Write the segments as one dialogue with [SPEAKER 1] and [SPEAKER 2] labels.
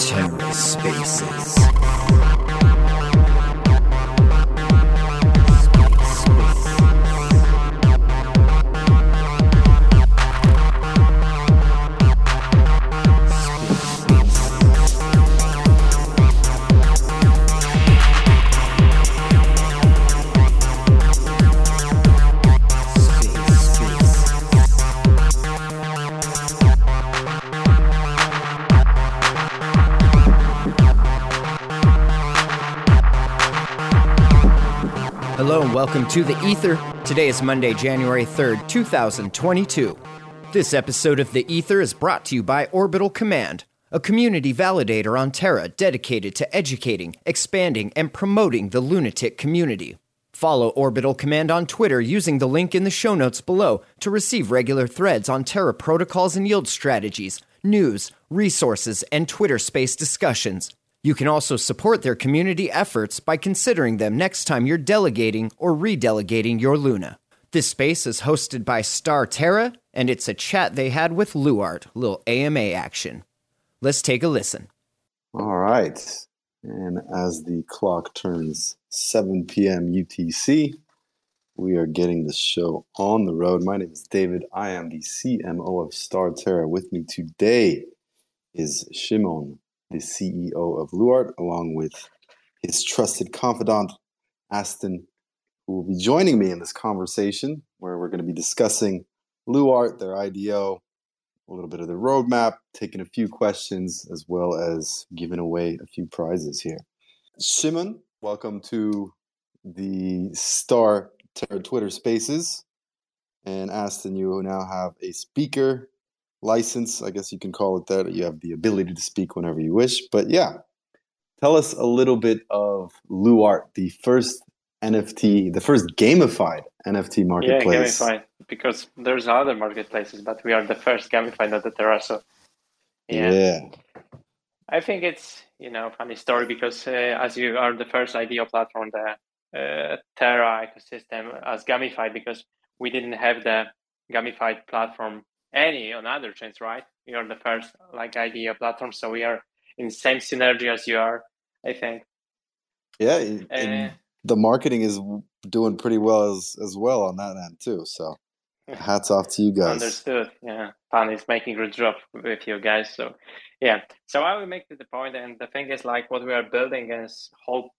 [SPEAKER 1] Two Spaces. Welcome to The Ether. Today is Monday, January 3rd, 2022. This episode of The Ether is brought to you by Orbital Command, a community validator on Terra dedicated to educating, expanding, and promoting the lunatic community. Follow Orbital Command on Twitter using the link in the show notes below to receive regular threads on Terra protocols and yield strategies, news, resources, and Twitter space discussions. You can also support their community efforts by considering them next time you're delegating or redelegating your Luna. This space is hosted by Star Terra, and it's a chat they had with Luart, little AMA action. Let's take a listen.
[SPEAKER 2] All right. And as the clock turns 7 p.m. UTC, we are getting the show on the road. My name is David. I am the CMO of Star Terra. With me today is Shimon the CEO of Luart, along with his trusted confidant, Aston, who will be joining me in this conversation where we're going to be discussing Luart, their IDO, a little bit of the roadmap, taking a few questions, as well as giving away a few prizes here. Shimon, welcome to the Star Twitter Spaces. And Aston, you now have a speaker license, I guess you can call it that. You have the ability to speak whenever you wish. But yeah, tell us a little bit of Luart, the first NFT, the first gamified NFT marketplace.
[SPEAKER 3] Yeah, gamified because there's other marketplaces, but we are the first gamified at the Terra. So yeah. yeah. I think it's you know funny story because uh, as you are the first IDO platform, the uh, Terra ecosystem as gamified because we didn't have the gamified platform any on other chains, right? We are the first like idea platform, so we are in same synergy as you are, I think.
[SPEAKER 2] Yeah, uh, the marketing is doing pretty well as as well on that end too. So hats off to you guys.
[SPEAKER 3] Understood. Yeah, Pan is making good job with you guys. So yeah, so I will make the point, and the thing is like what we are building is whole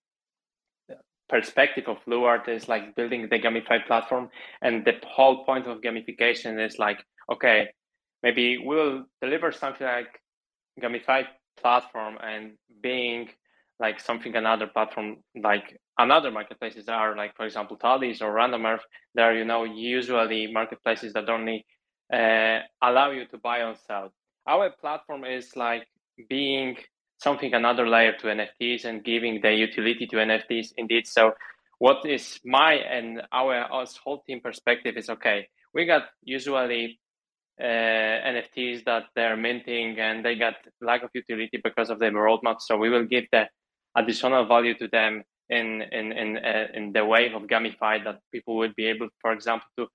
[SPEAKER 3] perspective of Luart is like building the gamified platform, and the whole point of gamification is like okay, maybe we'll deliver something like gamified platform and being like something another platform like another marketplaces are like for example Talis or Random Earth. There are you know usually marketplaces that only uh, allow you to buy and sell. Our platform is like being something another layer to NFTs and giving the utility to NFTs indeed. So what is my and our us whole team perspective is okay. We got usually NFTs that they're minting and they got lack of utility because of their roadmap. So we will give the additional value to them in in in uh, in the way of gamified that people would be able, for example, to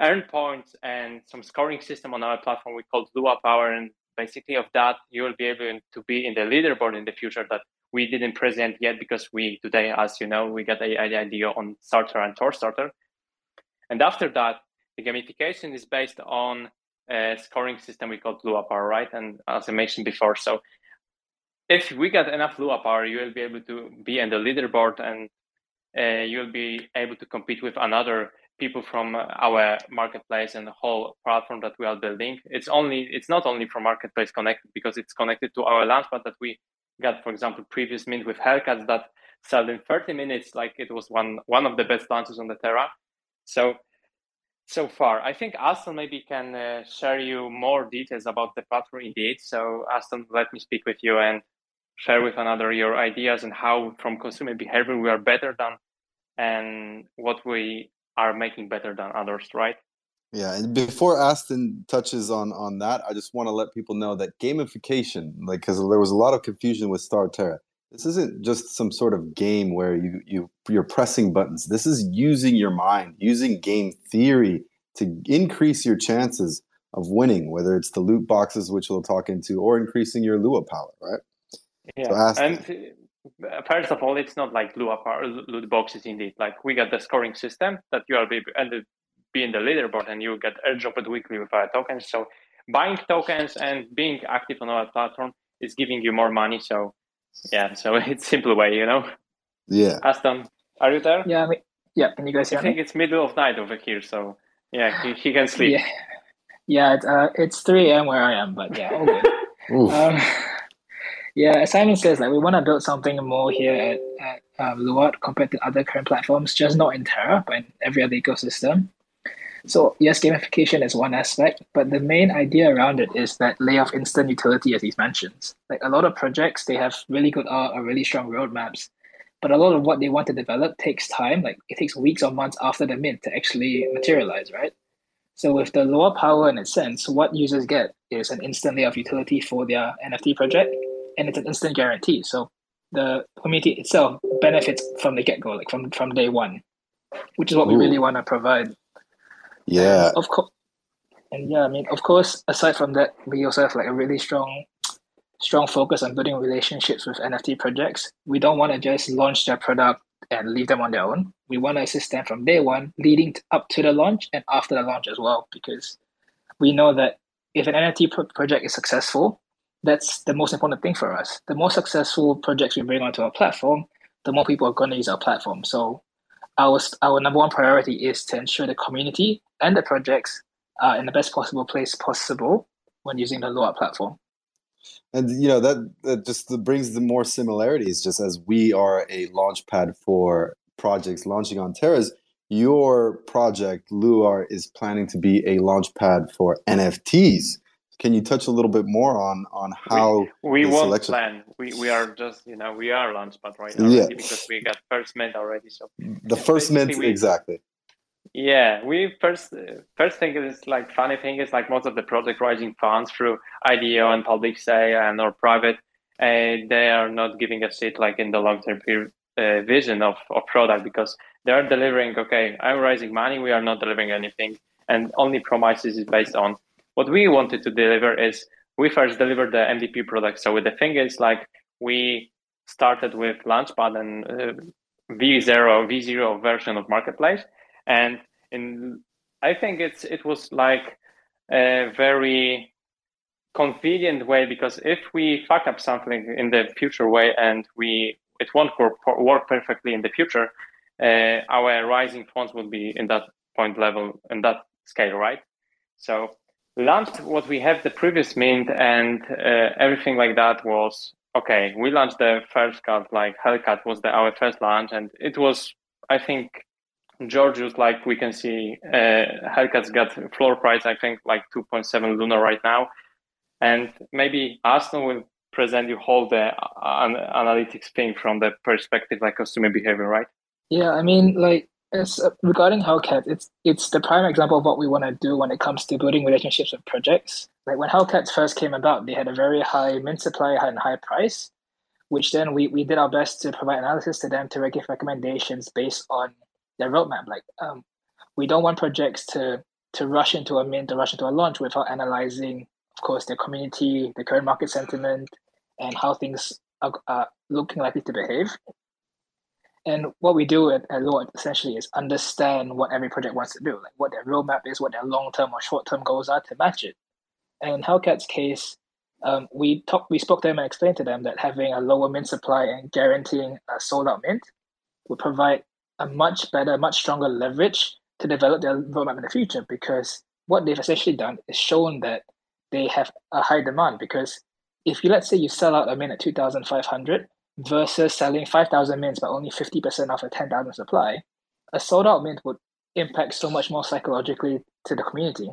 [SPEAKER 3] earn points and some scoring system on our platform we call Lua Power. And basically, of that, you will be able to be in the leaderboard in the future that we didn't present yet because we today, as you know, we got a, IDO on StarTerra and TerraStarter. And after that, the gamification is based on a scoring system we call Lua Power, right? And as I mentioned before, so if we get enough Lua Power, you will be able to be in the leaderboard and uh, you'll be able to compete with another people from our marketplace and the whole platform that we are building. It's only it's not only from marketplace connected because it's connected to our launchpad that we got, for example, previous mint with Hellcats that sold in 30 minutes, like it was one one of the best launches on the Terra. So so far. I think Aston maybe can uh, share you more details about the platform indeed. So Aston, let me speak with you and share with another your ideas and how from consumer behavior we are better than and what we are making better than others, right?
[SPEAKER 2] Yeah, and before Aston touches on on that, I just want to let people know that gamification, like because there was a lot of confusion with Star Terra. This isn't just some sort of game where you you you're pressing buttons. This is using your mind, using game theory to increase your chances of winning, whether it's the loot boxes, which we'll talk into, or increasing your Lua power, right?
[SPEAKER 3] Yeah. So and uh, first of all, it's not like Lua power, loot boxes indeed. Like we got the scoring system that you are be, and be in the leaderboard and you get airdropped weekly with our tokens. So buying tokens and being active on our platform is giving you more money. So yeah, so it's simple way, you know.
[SPEAKER 2] Yeah.
[SPEAKER 3] Aston, are you there?
[SPEAKER 4] Yeah, I mean, yeah. Can you guys hear
[SPEAKER 3] I me? think it's middle of night over here, so yeah, he, he can sleep.
[SPEAKER 4] Yeah, yeah. It's, uh, it's three a.m. where I am, but yeah, all good. um, yeah, as Simon says, like we want to build something more here at, at um, Luart compared to other current platforms, just not in Terra, but in every other ecosystem. So yes, gamification is one aspect, but the main idea around it is that layer of instant utility, as he mentions. Like a lot of projects, they have really good art or really strong roadmaps, but a lot of what they want to develop takes time. Like it takes weeks or months after the mint to actually materialize, right? So with the Lua power in its sense, what users get is an instant layer of utility for their NFT project, and it's an instant guarantee. So the community itself benefits from the get go, like from from day one, which is what Ooh. we really want to provide
[SPEAKER 2] yeah.
[SPEAKER 4] And of course. And yeah, I mean, of course, aside from that, we also have like a really strong, strong focus on building relationships with NFT projects. We don't want to just launch their product and leave them on their own. We want to assist them from day one, leading up to the launch and after the launch as well, because we know that if an NFT pro- project is successful, that's the most important thing for us. The more successful projects we bring onto our platform, the more people are going to use our platform. So our, our number one priority is to ensure the community and the projects are in the best possible place possible when using the Lua platform.
[SPEAKER 2] And you know that that just brings the more similarities. Just as we are a launch pad for projects launching on Terras, your project Luart is planning to be a launch pad for NFTs. Can you touch a little bit more on on how
[SPEAKER 3] we, we won't selection... plan? We we are just you know we are Launchpad right now yeah. because we got first mint already. So
[SPEAKER 2] the first mint we, exactly.
[SPEAKER 3] Yeah, we first first thing is like funny thing is like most of the project raising funds through IDO and public say and or private, uh, they are not giving a seat like in the long term uh, vision of, of product because they are delivering. Okay, I'm raising money. We are not delivering anything, and only promises is based on what we wanted to deliver is we first delivered the MVP product. So with the thing is like we started with Launchpad and uh, V0 V0 version of Marketplace, and in I think it's it was like a very convenient way because if we fuck up something in the future way and we it won't work perfectly in the future, uh, our rising funds would be in that point level in that scale, right? So launched what we have the previous mint and uh, everything like that was okay. We launched the first cut, like Hellcat was the our first launch, and it was I think Georgios, like we can see, uh, Hellcat's got floor price I think like 2.7 Luna right now, and maybe Aston will present you whole the uh, analytics thing from the perspective like consumer behavior, right?
[SPEAKER 4] Yeah, I mean like it's uh, regarding Hellcat, it's it's the prime example of what we want to do when it comes to building relationships with projects. Like when Hellcat first came about, they had a very high mint supply and high price, which then we, we did our best to provide analysis to them to give recommendations based on their roadmap. Like um, we don't want projects to to rush into a mint or rush into a launch without analyzing, of course, their community, the current market sentiment, and how things are, are looking likely to behave. And what we do at, at Luart essentially is understand what every project wants to do, like what their roadmap is, what their long term or short term goals are to match it. And in Hellcat's case, um, we talked, we spoke to them and explained to them that having a lower mint supply and guaranteeing a sold out mint would provide a much better, much stronger leverage to develop their roadmap in the future. Because what they've essentially done is shown that they have a high demand. Because if you let's say you sell out a mint at two thousand five hundred, versus selling 5,000 mints but only 50% of a 10,000 supply, a sold out mint would impact so much more psychologically to the community.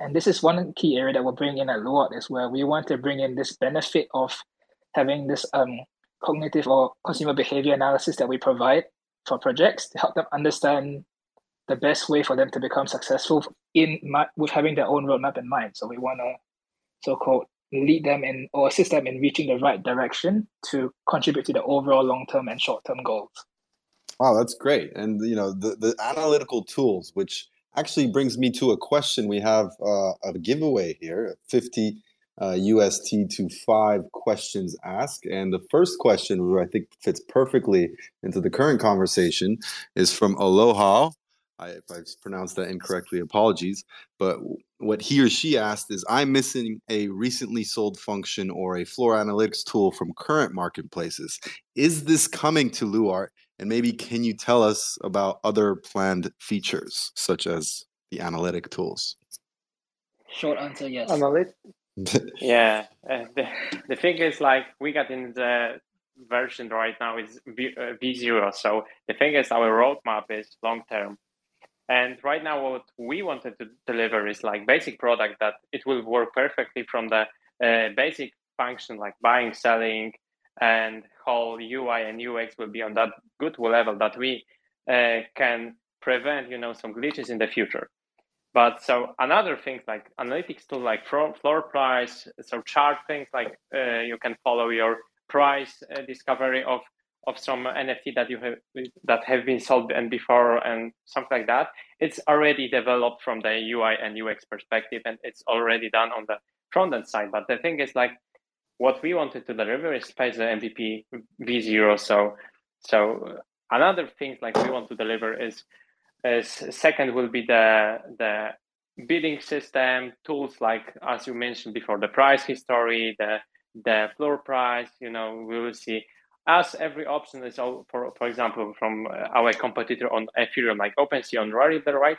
[SPEAKER 4] And this is one key area that we'll bring in at Luart is where we want to bring in this benefit of having this um, cognitive or consumer behavior analysis that we provide for projects to help them understand the best way for them to become successful in with having their own roadmap in mind. So we want to so-called lead them in or assist them in reaching the right direction to contribute to the overall long-term and short-term goals.
[SPEAKER 2] Wow, that's great. And you know, the, the analytical tools which actually brings me to a question. We have uh, a giveaway here 50 uh, UST to five questions asked. And the first question, which I think fits perfectly into the current conversation, is from Aloha. I, if I've pronounced that incorrectly, apologies. But what he or she asked is I'm missing a recently sold function or a floor analytics tool from current marketplaces. Is this coming to Luart? And maybe can you tell us about other planned features, such as the analytic tools?
[SPEAKER 4] Short answer yes.
[SPEAKER 3] Analytic? yeah. Uh, the, the thing is, like, we got in the version right now is V, uh, V0. So the thing is, our roadmap is long term. And right now, what we wanted to deliver is like basic product that it will work perfectly from the uh, basic function like buying, selling, and whole UI and UX will be on that good level that we uh, can prevent, you know, some glitches in the future. But so another thing like analytics tool like floor price, so chart things like uh, you can follow your price uh, discovery of of some NFT that you have that have been sold and before and something like that. It's already developed from the UI and UX perspective, and it's already done on the front end side. But the thing is, like, what we wanted to deliver is space the MVP v0. So, so another thing like we want to deliver is, is second will be the the bidding system tools like as you mentioned before the price history the the floor price you know we will see as every option is all for for example from uh, our competitor on ethereum like OpenSea on rarible right.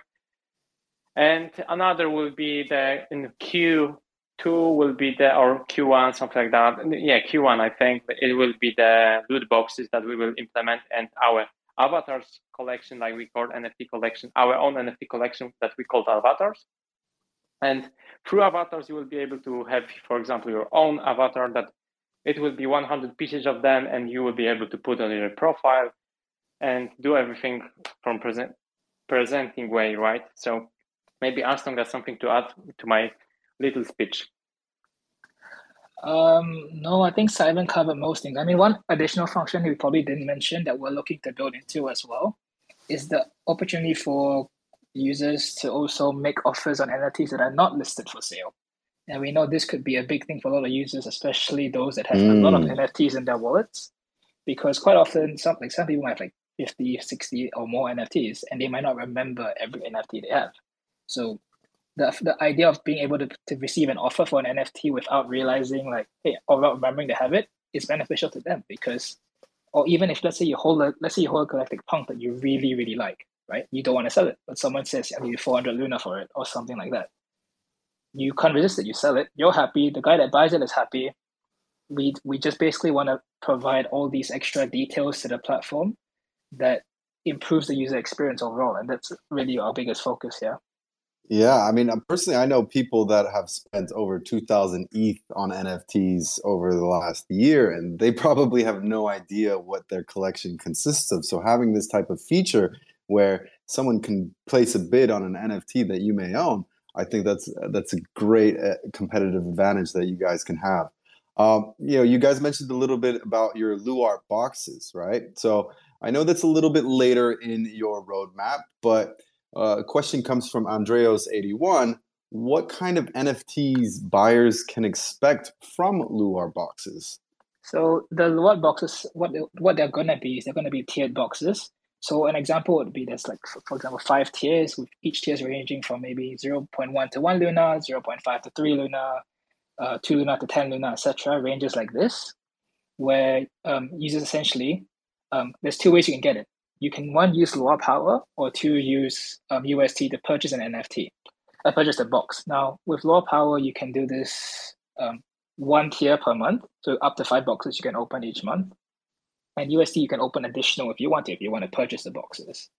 [SPEAKER 3] And another will be the in q2 will be the or q1 something like that. Yeah q1 i think it will be the loot boxes that we will implement and our avatars collection like we call nft collection our own nft collection that we call avatars. And through avatars you will be able to have for example your own avatar that it will be 100 pieces of them and you will be able to put on your profile and do everything from present presenting way right so maybe Aston got something to add to my little speech
[SPEAKER 4] um, no, I think Simon covered most things. I mean, one additional function we probably didn't mention that we're looking to build into as well is the opportunity for users to also make offers on NFTs that are not listed for sale. And we know this could be a big thing for a lot of users, especially those that have mm. a lot of mm. NFTs in their wallets. Because quite often, some like some people might have like 50, 60 or more NFTs, and they might not remember every NFT they have. So the, the idea of being able to, to receive an offer for an NFT without realizing like, hey, or without remembering to have it is beneficial to them because or even if let's say you hold a let's say you hold a galactic punk that you really, really like, right? You don't want to sell it, but someone says I give you 400 Luna for it or something like that you can't resist it. You sell it. You're happy. The guy that buys it is happy. We we just basically want to provide all these extra details to the platform that improves the user experience overall, and that's really our biggest focus here.
[SPEAKER 2] Yeah, I mean, personally, I know people that have spent over 2,000 ETH on NFTs over the last year, and they probably have no idea what their collection consists of. So, having this type of feature where someone can place a bid on an NFT that you may own I think that's that's a great uh, competitive advantage that you guys can have. Um, you know, you guys mentioned a little bit about your Luart boxes, right? So I know that's a little bit later in your roadmap, but uh, a question comes from Andreas81. What kind of NFTs buyers can expect from Luart boxes?
[SPEAKER 4] So the Luart boxes, what what they're gonna be is they're gonna be tiered boxes. So an example would be there's like, for, example, five tiers with each tiers ranging from maybe 0.1 to 1 Luna, 0.5 to 3 Luna, uh, 2 Luna to 10 Luna, etc. Ranges like this, where um, users essentially, um, there's two ways you can get it. You can one use Luart Power or two use um, UST to purchase an NFT, uh, purchase a box. Now with Luart Power, you can do this um, one tier per month, so up to five boxes you can open each month. And UST, you can open additional if you want to, if you want to purchase the boxes.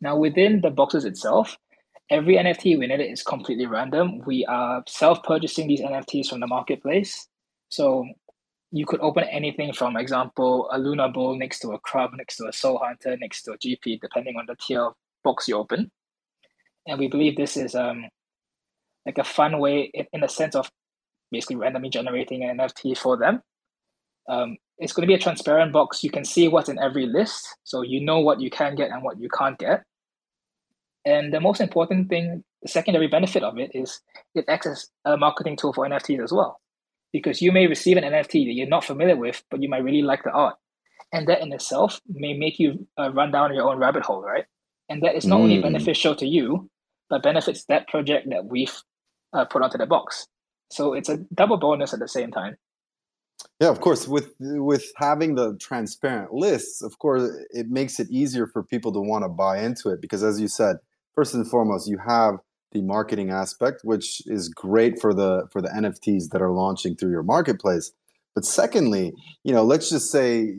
[SPEAKER 4] Now, within the boxes itself, every NFT within it is completely random. We are self purchasing these NFTs from the marketplace. So you could open anything from example a Luna Bull next to a Crab, next to a Soul Hunter, next to a GP, depending on the tier of box you open. And we believe this is um like a fun way in, in the sense of basically randomly generating an NFT for them. Um, it's going to be a transparent box. You can see what's in every list, so you know what you can get and what you can't get. And the most important thing, the secondary benefit of it is it acts as a marketing tool for NFTs as well. Because you may receive an NFT that you're not familiar with, but you might really like the art. And that in itself may make you uh, run down your own rabbit hole, right? And that is not mm. only beneficial to you, but benefits that project that we've uh, put onto the box. So it's a double bonus at the same time.
[SPEAKER 2] Yeah, of course. With with having the transparent lists, of course, it makes it easier for people to want to buy into it because, as you said, first and foremost, you have the marketing aspect, which is great for the for the NFTs that are launching through your marketplace. But secondly, you know, let's just say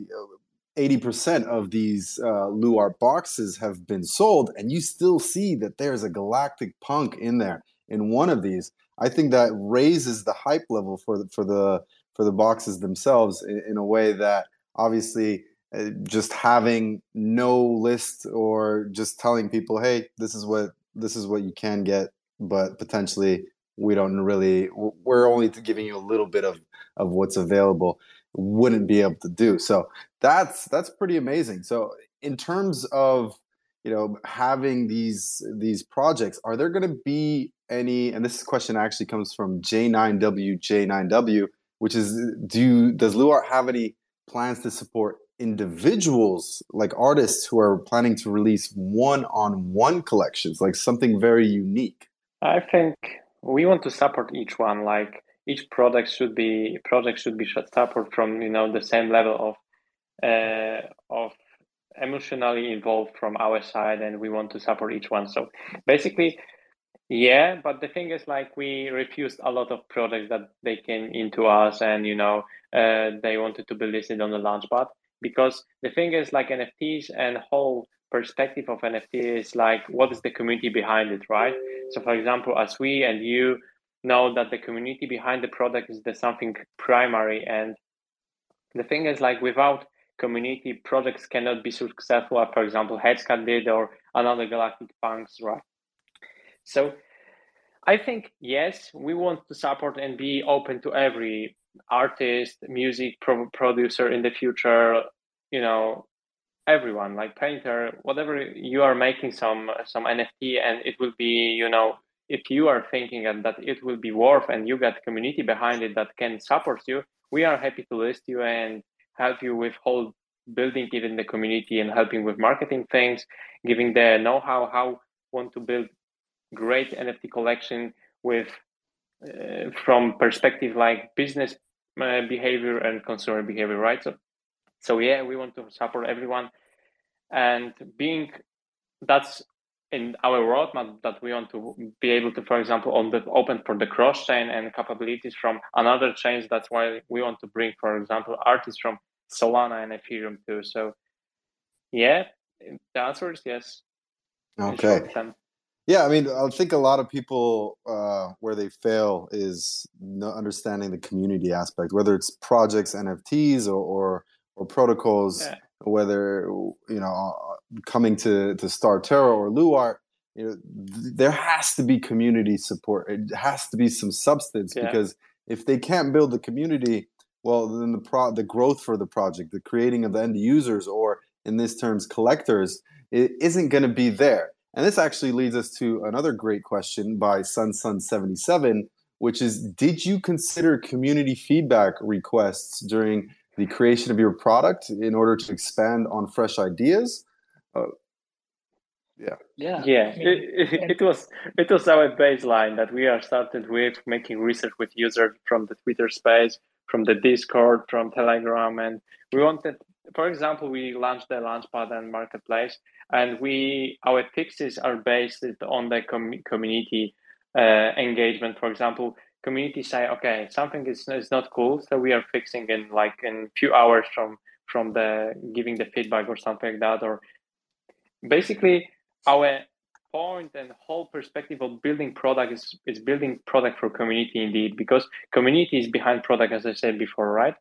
[SPEAKER 2] 80% of these uh, Luart boxes have been sold, and you still see that there's a galactic punk in there in one of these. I think that raises the hype level for the, for the for the boxes themselves in, in a way that obviously uh, just having no list or just telling people, hey, this is what this is what you can get, but potentially we don't really we're only giving you a little bit of of what's available wouldn't be able to do. So that's that's pretty amazing. So in terms of you know having these these projects are there going to be any and this question actually comes from j9w j9w which is do does luart have any plans to support individuals like artists who are planning to release one-on-one collections like something very unique?
[SPEAKER 3] I think we want to support each one like each product should be project should be support from you know the same level of uh, of emotionally involved from our side and we want to support each one. So basically yeah but the thing is like we refused a lot of products that they came into us and you know uh, they wanted to be listed on the launchpad because the thing is like nfts and whole perspective of nft is like what is the community behind it right? So for example as we and you know that the community behind the product is the something primary and the thing is like without community projects cannot be successful for example headscat did or another galactic punks right so i think yes we want to support and be open to every artist music pro- producer in the future you know everyone like painter whatever you are making some some nft and it will be you know if you are thinking that it will be worth and you got community behind it that can support you, we are happy to list you and help you with whole building even the community and helping with marketing things, giving the know-how how want to build great NFT collection with uh, from perspective like business uh, behavior and consumer behavior, right? So, so yeah, we want to support everyone, and being that's in our roadmap that we want to be able to, for example, on the open for the cross chain and capabilities from another chains. That's why we want to bring, for example, artists from Solana and Ethereum too. So, yeah, the answer is yes.
[SPEAKER 2] Okay. Yeah, I mean, I think a lot of people uh, where they fail is not understanding the community aspect, whether it's projects, NFTs, or or, or protocols. Yeah. Whether you know coming to to StarTerra or Luart, you know, th- there has to be community support. It has to be some substance yeah. because if they can't build the community, well, then the pro the growth for the project, the creating of the end users, or in this terms, collectors, it isn't going to be there. And this actually leads us to another great question by Sun Sun seventy seven, which is: Did you consider community feedback requests during the creation of your product in order to expand on fresh ideas?
[SPEAKER 3] Uh, yeah. Yeah. Yeah. It, it, it, was it was our baseline that we are started with making research with users from the Twitter space, from the Discord, from Telegram, and we wanted. For example, we launched the Launchpad and Marketplace, and we our fixes are based on the com- community uh, engagement. For example, community say, okay, something is, is not cool, so we are fixing in like in few hours from from the giving the feedback or something like that, or basically our point and whole perspective of building product is, is building product for community indeed because community is behind product as i said before right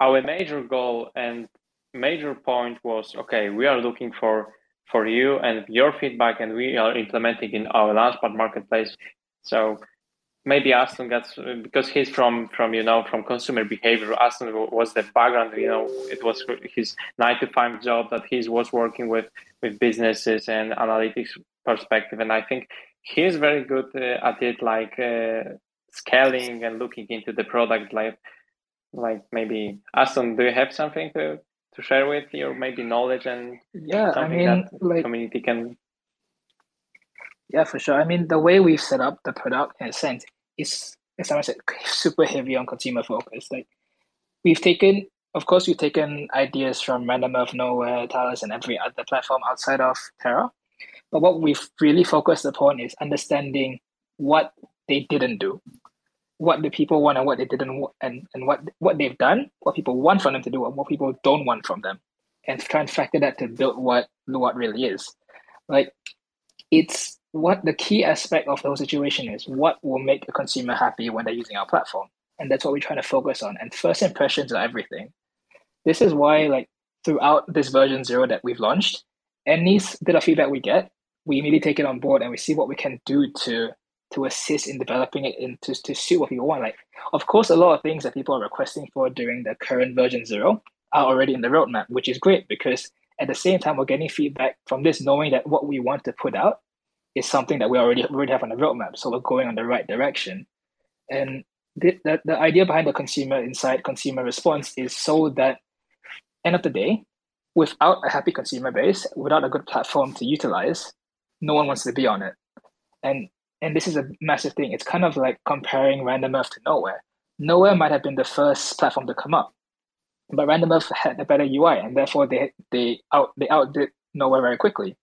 [SPEAKER 3] our major goal and major point was okay we are looking for for you and your feedback and we are implementing in our launchpad marketplace so maybe Aston gets because he's from from you know from consumer behavior. Aston was the background. You know, it was his nine to five job that he was working with with businesses and analytics perspective, and I think he's very good uh, at it, like uh, scaling and looking into the product. Like, like maybe Aston, do you have something to to share with you, maybe knowledge and
[SPEAKER 4] yeah, I mean, like
[SPEAKER 3] community can.
[SPEAKER 4] Yeah, for sure. I mean, the way we've set up the product in a sense is, as I said, super heavy on consumer focus. Like, we've taken of course, we've taken ideas from Random Earth, Knowhere, Talis, and every other platform outside of Terra. But what we've really focused upon is understanding what they didn't do, what the people want and what they didn't want, and, and what, what they've done, what people want from them to do, and what people don't want from them, and try and factor that to build what Luart really is. Like, it's what the key aspect of the whole situation is what will make a consumer happy when they're using our platform. And that's what we're trying to focus on. And first impressions are everything this is why like throughout this version zero that we've launched, any bit of feedback we get, we immediately take it on board and we see what we can do to to assist in developing it into to suit what people want. Like, of course, a lot of things that people are requesting for during the current version zero are already in the roadmap, which is great because at the same time we're getting feedback from this, knowing that what we want to put out is something that we already already have on the roadmap. So we're going on the right direction. And the, the, the idea behind the consumer insight, consumer response is so that end of the day, without a happy consumer base, without a good platform to utilize, no one wants to be on it. And and this is a massive thing. It's kind of like comparing Random Earth to Knowhere. Knowhere might have been the first platform to come up, but Random Earth had a better UI, and therefore they they out they outdid Knowhere very quickly.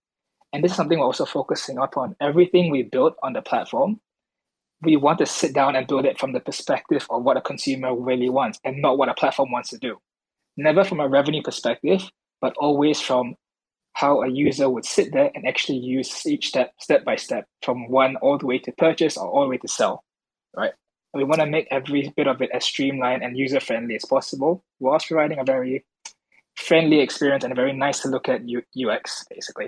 [SPEAKER 4] And this is something we're also focusing upon. Everything we built on the platform, we want to sit down and build it from the perspective of what a consumer really wants, and not what a platform wants to do never from a revenue perspective, but always from how a user would sit there and actually use each step, step by step, from one all the way to purchase or all the way to sell, right? we want to make every bit of it as streamlined and user friendly as possible, whilst providing a very friendly experience and a very nice to look at UX, basically.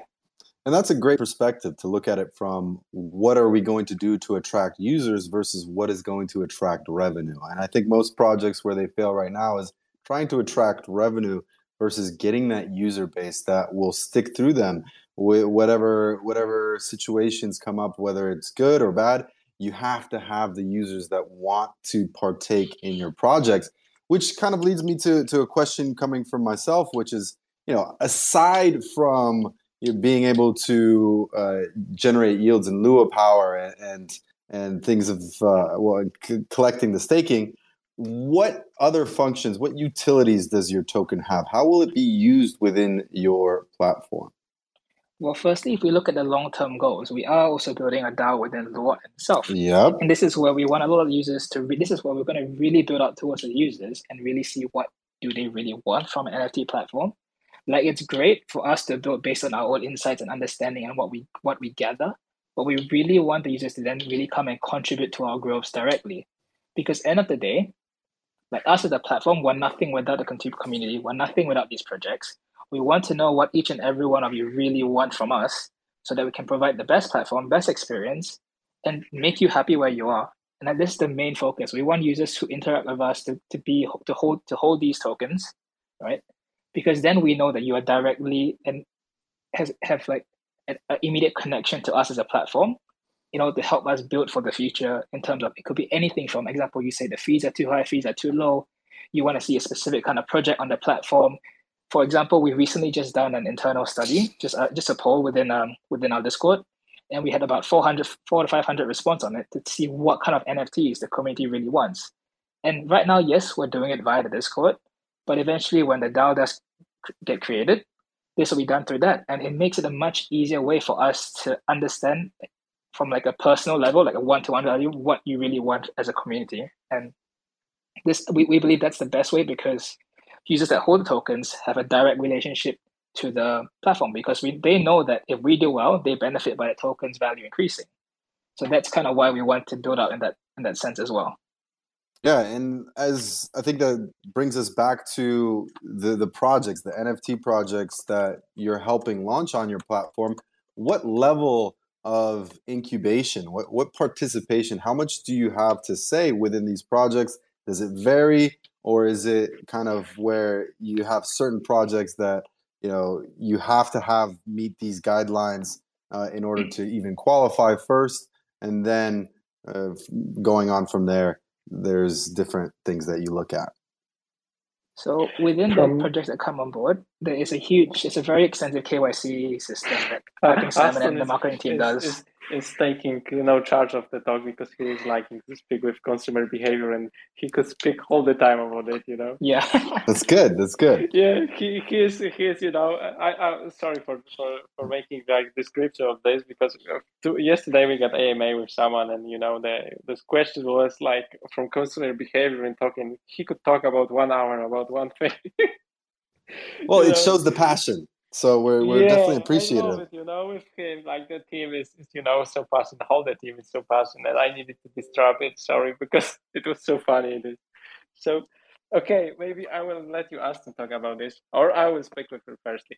[SPEAKER 2] And that's a great perspective to look at it from what are we going to do to attract users versus what is going to attract revenue. And I think most projects where they fail right now is trying to attract revenue versus getting that user base that will stick through them. Whatever whatever situations come up whether it's good or bad you have to have the users that want to partake in your projects which kind of leads me to, to a question coming from myself which is you know aside from being able to uh, generate yields in Lua power and and, and things of uh, well c- collecting the staking what other functions, what utilities does your token have? How will it be used within your platform?
[SPEAKER 4] Well, firstly, if we look at the long-term goals, we are also building a DAO within the Luart itself.
[SPEAKER 2] Yep.
[SPEAKER 4] And this is where we want a lot of users to. Re- this is where we're going to really build out towards the users and really see what do they really want from an NFT platform. Like it's great for us to build based on our own insights and understanding and what we what we gather, but we really want the users to then really come and contribute to our growth directly, because end of the day, like us as a platform, we're nothing without the community. We're nothing without these projects. We want to know what each and every one of you really want from us so that we can provide the best platform, best experience, and make you happy where you are. And that this is the main focus. We want users to interact with us to, to be to hold to hold these tokens, right? Because then we know that you are directly and has have like an immediate connection to us as a platform you know, to help us build for the future in terms of it could be anything from example, you say the fees are too high, fees are too low. You want to see a specific kind of project on the platform. For example, we recently just done an internal study, just uh, just a poll within um within our Discord, and we had about 400, 4 to 500 response on it to see what kind of NFTs the community really wants. And right now, yes, we're doing it via the Discord, but eventually when the DAO does get created, this will be done through that. And it makes it a much easier way for us to understand from like a personal level, like a one-to-one value, what you really want as a community. And this we, we believe that's the best way because users that hold the tokens have a direct relationship to the platform because we they know that if we do well, they benefit by the tokens value increasing. So that's kind of why we want to build out in that in that sense as well.
[SPEAKER 2] Yeah, and as I think that brings us back to the the projects, the NFT projects that you're helping launch on your platform. What level of incubation? What what participation? How much do you have to say within these projects? Does it vary, or is it kind of where you have certain projects that you know you have to have meet these guidelines uh, in order to even qualify first, and then uh, going on from there, there's different things that you look at.
[SPEAKER 4] So within the projects that come on board, there is a huge, it's a very extensive KYC system that uh, I think Simon and the marketing team
[SPEAKER 3] is,
[SPEAKER 4] does.
[SPEAKER 3] Is, is taking you know charge of the talk because he is liking to speak with consumer behavior and he could speak all the time about it you know?
[SPEAKER 4] Yeah.
[SPEAKER 2] That's good that's good.
[SPEAKER 3] Yeah he, he is he is you know i i sorry for for, for making like description of this because uh, to, yesterday we got ama with someone and you know the this question was like from consumer behavior and talking he could talk about one hour about one thing.
[SPEAKER 2] Well it know? shows the passion so we're we're yeah, definitely appreciative.
[SPEAKER 3] It, you know, like the team is, is, you know, so passionate. Whole the team is so passionate. I needed to disrupt it. Sorry, because it was so funny. So, okay, maybe I will let you ask to talk about this, or I will speak with you firstly.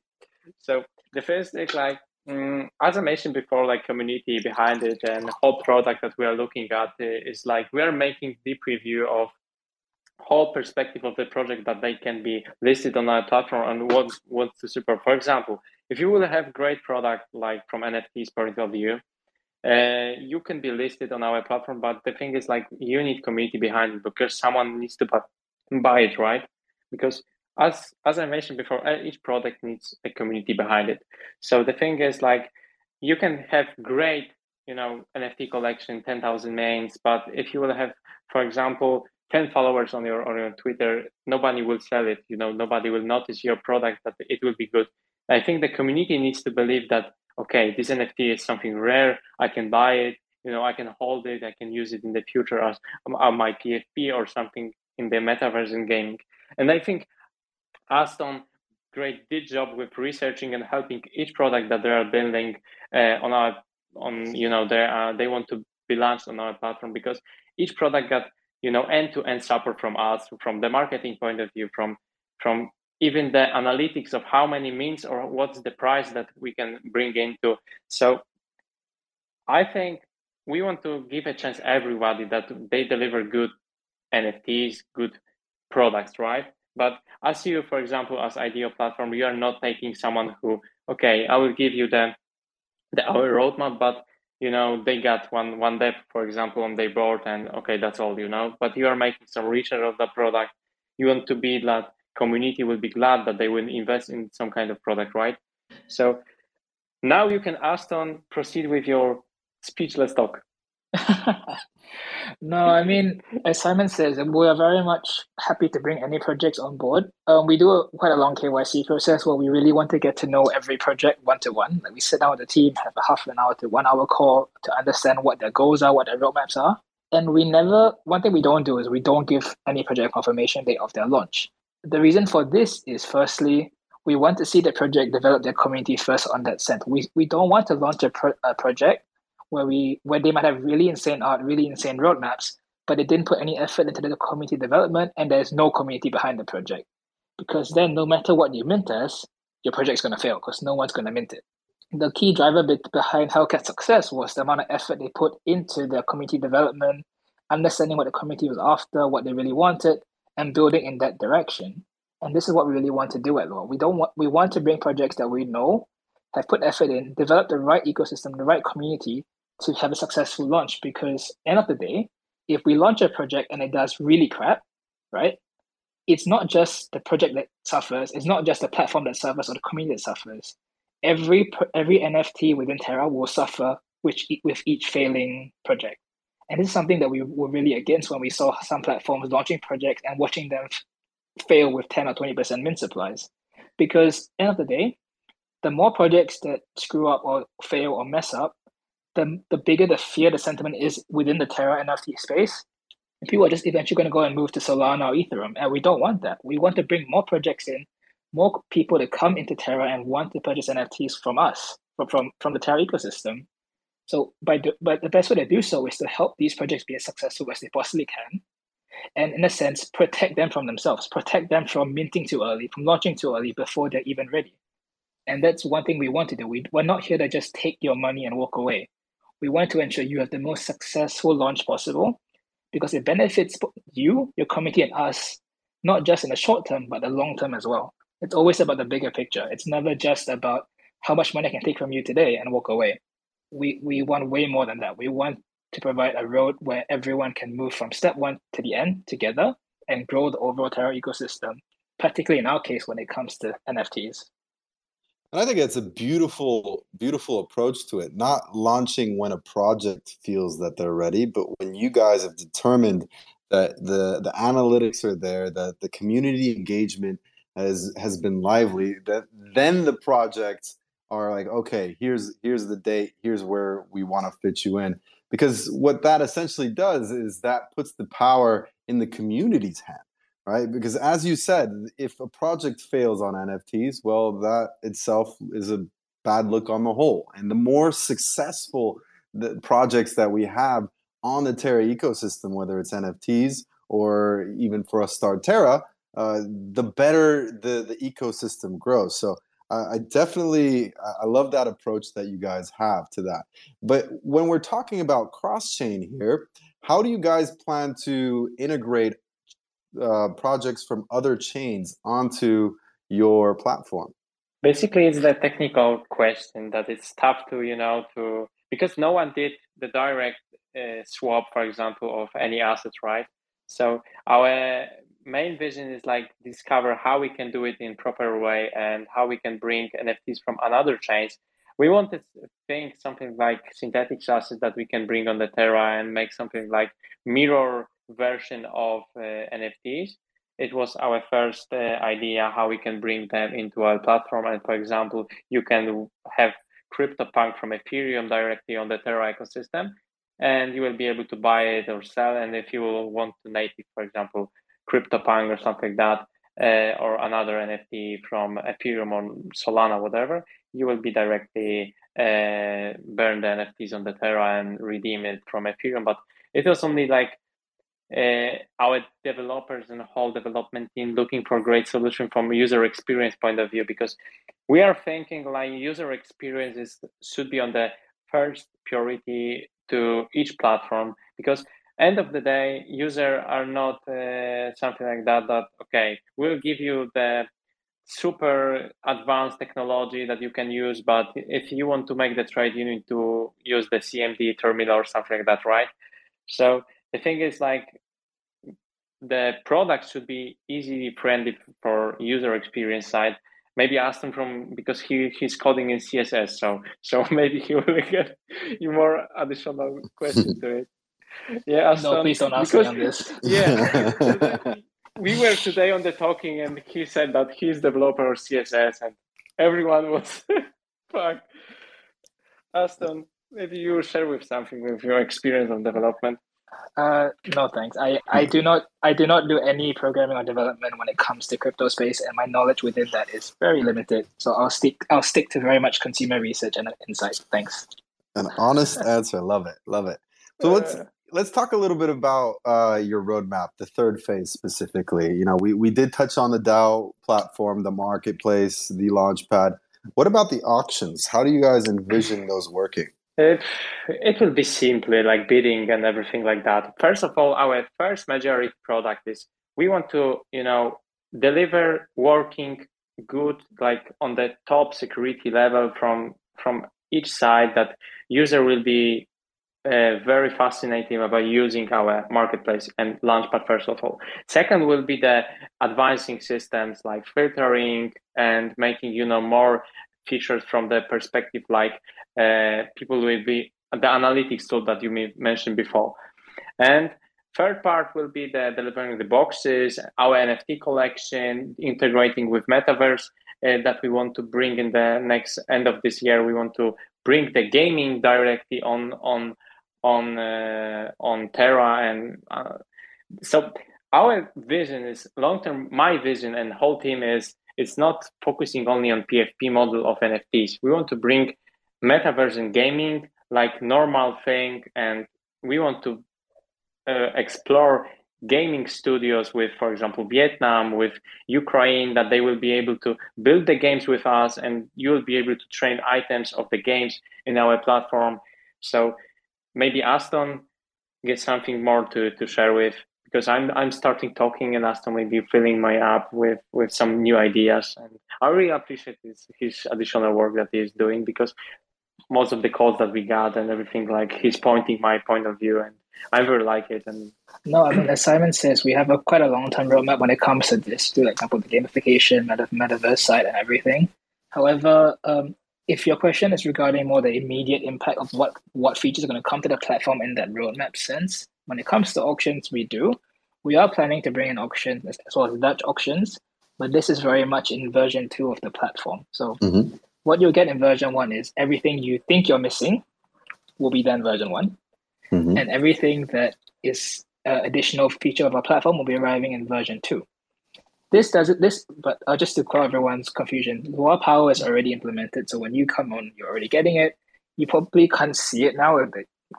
[SPEAKER 3] So the first thing, like um, as I mentioned before, like community behind it and whole product that we are looking at is like we are making deep review of whole perspective of the project that they can be listed on our platform and what wants to support. For example, if you will have great product like from NFTs point of view, uh, you can be listed on our platform, but the thing is like you need community behind it because someone needs to buy it, right? Because as as I mentioned before, each product needs a community behind it. So the thing is like you can have great, you know, NFT collection, ten thousand mains, but if you will have, for example, 10 followers on your on your Twitter, nobody will sell it. You know, nobody will notice your product that it will be good. I think the community needs to believe that okay, this NFT is something rare. I can buy it. You know, I can hold it. I can use it in the future as on my PFP or something in the metaverse and gaming. And I think Aston great did job with researching and helping each product that they are building uh, on our on you know they uh, they want to be launched on our platform because each product got you know end-to-end support from us from the marketing point of view from from even the analytics of how many means or what's the price that we can bring into. So i think we want to give a chance everybody that they deliver good nfts good products right? But as you for example as IDO platform you are not taking someone who okay i will give you the the our roadmap but you know they got one one dev for example on their board and okay that's all you know. But you are making some research of the product. You want to be that community will be glad that they will invest in some kind of product right? So now you can ask aston proceed with your speechless talk
[SPEAKER 4] no, I mean, as Simon says, we are very much happy to bring any projects on board. Um, we do a, quite a long KYC process where we really want to get to know every project one to one. Like we sit down with the team, have a half an hour to one hour call to understand what their goals are, what their roadmaps are. And we never, one thing we don't do is we don't give any project confirmation date of their launch. The reason for this is firstly, we want to see the project develop their community first on that sense. We, we don't want to launch a, pro- a project where we where they might have really insane art, really insane roadmaps, but they didn't put any effort into the community development and there's no community behind the project. Because then no matter what you mint as, your project's gonna fail because no one's gonna mint it. The key driver behind Hellcat's success was the amount of effort they put into their community development, understanding what the community was after, what they really wanted, and building in that direction. And this is what we really want to do at Luart. We don't want we want to bring projects that we know have put effort in, develop the right ecosystem, the right community, to have a successful launch because end of the day if we launch a project and it does really crap right it's not just the project that suffers it's not just the platform that suffers or the community that suffers. Every every nft within terra will suffer which with each failing project. And this is something that we were really against when we saw some platforms launching projects and watching them fail with 10 or 20% mint supplies. Because end of the day the more projects that screw up or fail or mess up the, the bigger the fear, the sentiment is within the Terra NFT space. And people are just eventually going to go and move to Solana or Ethereum. And we don't want that. We want to bring more projects in, more people to come into Terra and want to purchase NFTs from us, from, from, the Terra ecosystem. So by the, but the best way to do so is to help these projects be as successful as they possibly can. And in a sense, protect them from themselves, protect them from minting too early, from launching too early before they're even ready. And that's one thing we want to do. We, we're not here to just take your money and walk away we want to ensure you have the most successful launch possible because it benefits you, your community, and us, not just in the short term, but the long term as well. It's always about the bigger picture. It's never just about how much money I can take from you today and walk away. We we want way more than that. We want to provide a road where everyone can move from step one to the end together and grow the overall Terra ecosystem, particularly in our case when it comes to NFTs.
[SPEAKER 2] And I think it's a beautiful, beautiful approach to it. Not launching when a project feels that they're ready, but when you guys have determined that the the analytics are there, that the community engagement has has been lively, that then the projects are like, okay, here's here's the date, here's where we want to fit you in. Because what that essentially does is that puts the power in the community's hand right? Because as you said, if a project fails on NFTs, well, that itself is a bad look on the whole. And the more successful the projects that we have on the Terra ecosystem, whether it's NFTs or even for us Star Terra, uh, the better the, the ecosystem grows. So I definitely I love that approach that you guys have to that. But when we're talking about cross chain here, how do you guys plan to integrate uh, projects from other chains onto your platform?
[SPEAKER 3] Basically, it's the technical question that it's tough to, you know, to because no one did the direct uh, swap, for example, of any assets, right? So our main vision is like discover how we can do it in proper way and how we can bring NFTs from another chains. We wanted to think something like synthetic assets that we can bring on the Terra and make something like mirror version of uh, NFTs. It was our first uh, idea how we can bring them into our platform. And for example, you can have CryptoPunk from Ethereum directly on the Terra ecosystem, and you will be able to buy it or sell. And if you want to native, for example, CryptoPunk or something like that, uh, or another NFT from Ethereum or Solana, whatever, you will be directly uh, burn the NFTs on the Terra and redeem it from Ethereum. But it was only like uh, our developers and whole development team looking for great solution from user experience point of view because we are thinking like user experiences should be on the first priority to each platform because end of the day user are not uh, something like that that okay we'll give you the super advanced technology that you can use but if you want to make the trade you need to use the cmd terminal or something like that right? So the thing is like the product should be easily friendly for user experience side. Maybe ask him from because he he's coding in css so so maybe he will get you more additional questions to it.
[SPEAKER 4] Yeah Aston, no please don't ask because, me on this.
[SPEAKER 3] Yeah we were today on the talking and he said that he's developer of css and everyone was fuck. Aston maybe you share with something with your experience of development
[SPEAKER 4] uh, no thanks. I, I do not I do not do any programming or development when it comes to crypto space, and my knowledge within that is very limited. So I'll stick I'll stick to very much consumer research and insight. Thanks.
[SPEAKER 2] An honest answer. Love it. Love it. So let's uh, let's talk a little bit about uh, your roadmap, the third phase specifically. You know, we we did touch on the DAO platform, the marketplace, the launchpad. What about the auctions? How do you guys envision those working?
[SPEAKER 3] It, it will be simply like bidding and everything like that. First of all, our first majority product is we want to, you know, deliver working good, like on the top security level from from each side that user will be uh, very fascinating about using our marketplace and launchpad first of all second will be the advancing systems like filtering and making you know more features from the perspective like uh, people will be the analytics tool that you mentioned before. And third part will be the delivering the boxes, our NFT collection, integrating with Metaverse uh, that we want to bring in the next end of this year. We want to bring the gaming directly on on on uh, on Terra, and uh, so our vision is long term. My vision and whole team is it's not focusing only on PFP model of NFTs. We want to bring metaverse and gaming like normal thing, and we want to uh, explore gaming studios with, for example, Vietnam, with Ukraine, that they will be able to build the games with us, and you will be able to train items of the games in our platform. So maybe Aston get something more to, to share with because I'm I'm starting talking and Aston will be filling my app with with some new ideas. And I really appreciate his his additional work that he's doing because most of the calls that we got and everything like he's pointing my point of view and I really like it. And
[SPEAKER 4] no I mean as Simon says we have a quite a long term roadmap when it comes to this to like example the gamification meta- metaverse side and everything. However um, if your question is regarding more the immediate impact of what what features are going to come to the platform in that roadmap sense when it comes to auctions we do we are planning to bring in auctions as well as Dutch auctions but this is very much in version 2 of the platform so
[SPEAKER 2] mm-hmm
[SPEAKER 4] what you'll get in version one is everything you think you're missing will be done version one, mm-hmm. and everything that is an additional feature of our platform will be arriving in version two. This does it. This, but uh, just to clear everyone's confusion, Luart Power is already implemented. So when you come on, you're already getting it. You probably can't see it now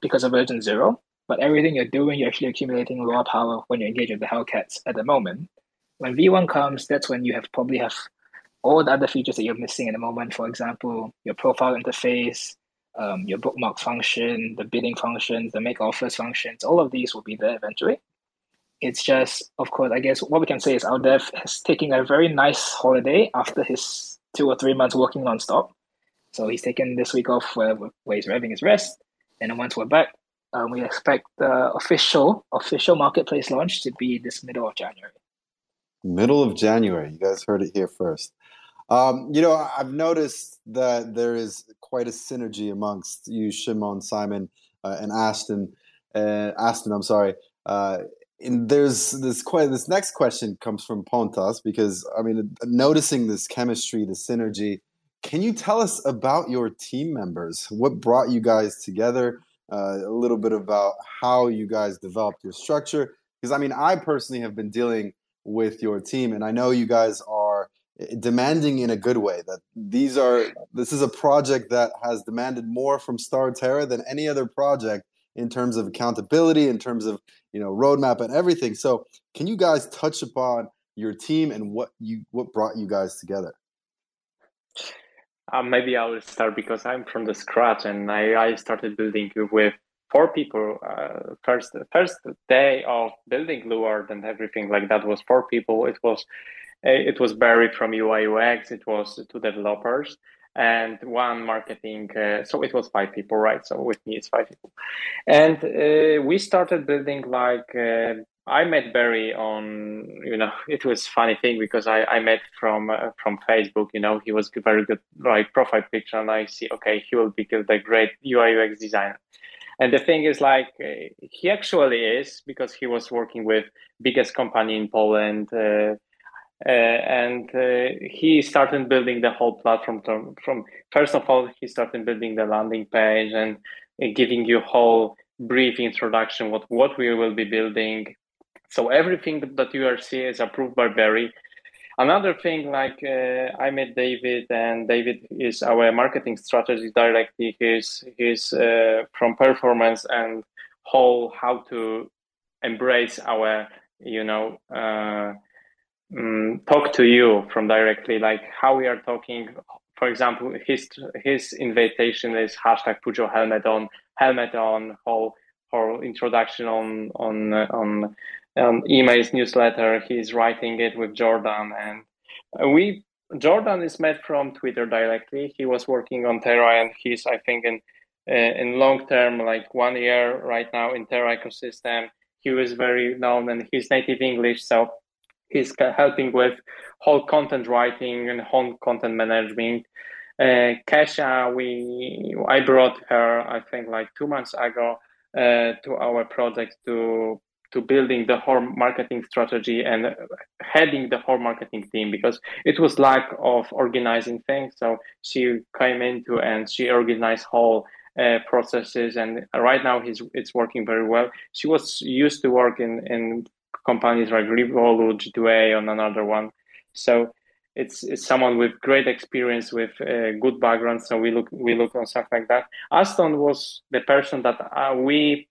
[SPEAKER 4] because of version zero. But everything you're doing, you're actually accumulating Luart Power when you engage with the Hellcats at the moment. When V1 comes, that's when you have probably have all the other features that you're missing at the moment. For example, your profile interface, um, your bookmark function, the bidding functions, the make offers functions, all of these will be there eventually. It's just, of course, I guess what we can say is our dev is taking a very nice holiday after his two or three months working nonstop. So he's taken this week off where, where he's having his rest. And then once we're back, um, we expect the official official marketplace launch to be this middle of January.
[SPEAKER 2] Middle of January. You guys heard it here first. Um, you know, I've noticed that there is quite a synergy amongst you, Shimon, Simon, uh, and Ashton. Uh, Aston, I'm sorry. Uh, and there's this quite this next question comes from Pontas because I mean, noticing this chemistry, the synergy. Can you tell us about your team members? What brought you guys together? Uh, a little bit about how you guys developed your structure. Because I mean, I personally have been dealing with your team, and I know you guys are demanding in a good way that these are this is a project that has demanded more from Star Terra than any other project in terms of accountability in terms of you know roadmap and everything so can you guys touch upon your team and what you what brought you guys together
[SPEAKER 3] uh, maybe i will start because i'm from the scratch and i, I started building with four people uh, first first day of building Luart and everything like that was four people it was it was Barry from UI UX. It was two developers and one marketing. Uh, so it was five people, right? So with me, it's five people. And uh, we started building like uh, I met Barry on, you know, it was funny thing because I, I met from uh, from Facebook. You know, he was very good like profile picture, and I see okay, he will be the great UI UX designer. And the thing is, like, uh, he actually is because he was working with biggest company in Poland, uh, uh, and uh, he started building the whole platform from, from, first of all he started building the landing page and uh, giving you whole brief introduction what what we will be building so everything that you are seeing is approved by barry another thing like uh, i met david and david is our marketing strategy director he's he's uh, from performance and whole how to embrace our you know uh, um, talk to you from directly, like how we are talking. For example, his his invitation is hashtag put your helmet on, helmet on, whole whole introduction on on on um, emails newsletter. He's writing it with Jordan, and we Jordan is met from Twitter directly. He was working on Terra, and he's I think in uh, in long term, like one year right now in Terra ecosystem. He was very known, and he's native English, so he's helping with whole content writing and whole content management. Uh, Kesha, we I brought her I think like two months ago uh, to our project to to building the whole marketing strategy and heading the whole marketing team because it was lack of organizing things. So she came into and she organized whole uh, processes and right now he's it's working very well. She was used to work in in companies like Revolut, G2A, on another one. So it's, it's someone with great experience, with a good background. So we look we look on stuff like that. Aston was the person that uh, we,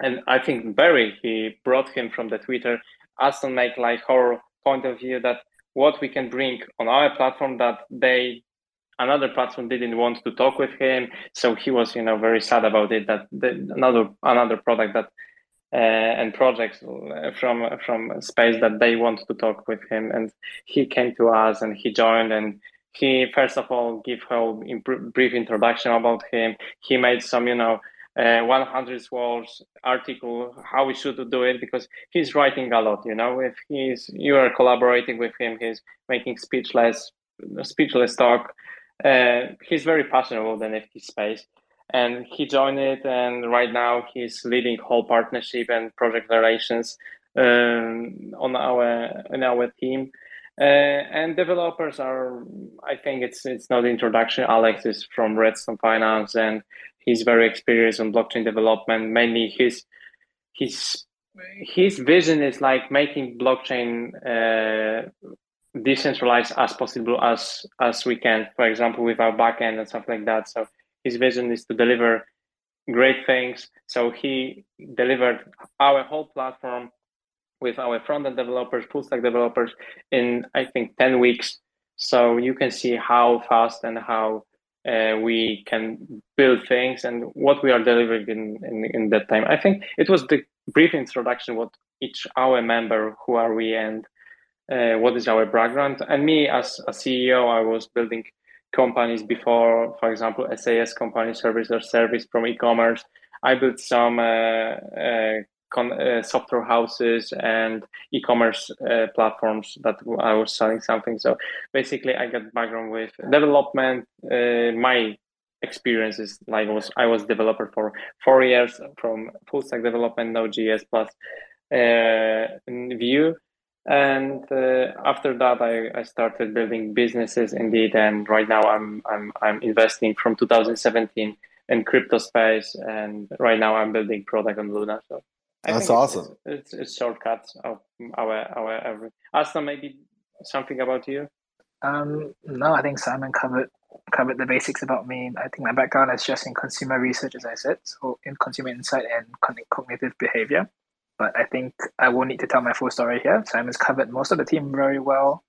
[SPEAKER 3] and I think Barry he brought him from the Twitter. Aston make like our point of view that what we can bring on our platform that they another platform didn't want to talk with him so he was you know very sad about it that the, another another product that uh, and projects uh, from from space that they want to talk with him. And he came to us and he joined and he first of all give a brief introduction about him. He made some, you know, uh, 100 words article how we should do it because he's writing a lot. You know, if he's you are collaborating with him, he's making speechless speechless talk. Uh, he's very passionate about the NFT space and he joined it and right now he's leading whole partnership and project relations um, on our in our team uh, and developers are i think it's it's not introduction alex is from redstone finance and he's very experienced on blockchain development mainly his his his vision is like making blockchain uh, decentralized as possible as as we can for example with our backend and stuff like that so his vision is to deliver great things. So he delivered our whole platform with our front-end developers, full stack developers in I think 10 weeks. So you can see how fast and how uh, we can build things and what we are delivering in, in, in that time. I think it was the brief introduction what each our member, who are we and uh, what is our background. And me as a CEO, I was building companies before, for example, SaaS company service or service from e-commerce. I built some uh, uh, con- uh, software houses and e-commerce uh, platforms that I was selling something. So basically, I got background with development. Uh, my experiences like was I was developer for four years from full stack development, Node.js plus uh, Vue and uh, after that I, I started building businesses indeed and right now i'm i'm i'm investing from 2017 in crypto space and right now i'm building product on luna so
[SPEAKER 2] I that's awesome
[SPEAKER 3] it's, it's, it's, shortcuts of our our every aston maybe something about you
[SPEAKER 4] um no i think simon covered covered the basics about me i think my background is just in consumer research as i said so in consumer insight and cognitive behavior but I think I won't need to tell my full story here. Simon's covered most of the team very well.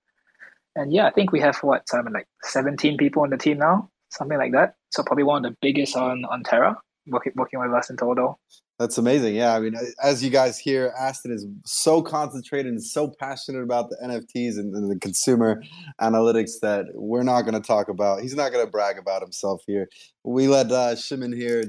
[SPEAKER 4] And yeah, I think we have what, Simon, like 17 people on the team now, something like that. So probably one of the biggest on, on Terra, working, working with us in total.
[SPEAKER 2] That's amazing. Yeah. I mean, as you guys hear, Aston is so concentrated and so passionate about the NFTs and, and the consumer analytics that we're not going to talk about. He's not going to brag about himself here. We let uh, Shimon here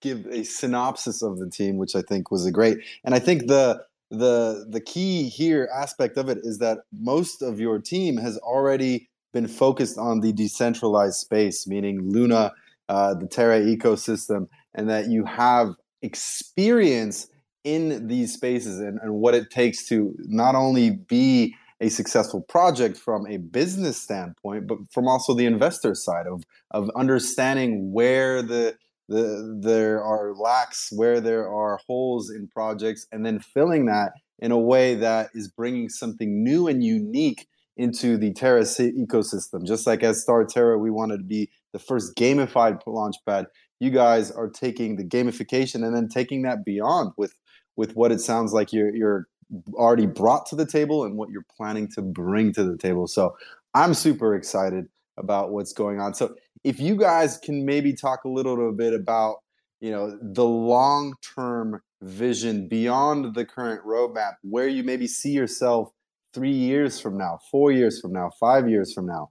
[SPEAKER 2] give a synopsis of the team, which I think was a great. And I think the the the key here aspect of it is that most of your team has already been focused on the decentralized space, meaning Luna, uh, the Terra ecosystem, and that you have experience in these spaces and, and what it takes to not only be a successful project from a business standpoint, but from also the investor side of of understanding where the the, there are lacks where there are holes in projects and then filling that in a way that is bringing something new and unique into the Terra ecosystem. Just like as Star Terra, we wanted to be the first gamified launchpad. You guys are taking the gamification and then taking that beyond with with what it sounds like you're you're already brought to the table and what you're planning to bring to the table. So I'm super excited about what's going on. So if you guys can maybe talk a little bit about you know the long term vision beyond the current roadmap where you maybe see yourself three years from now four years from now five years from now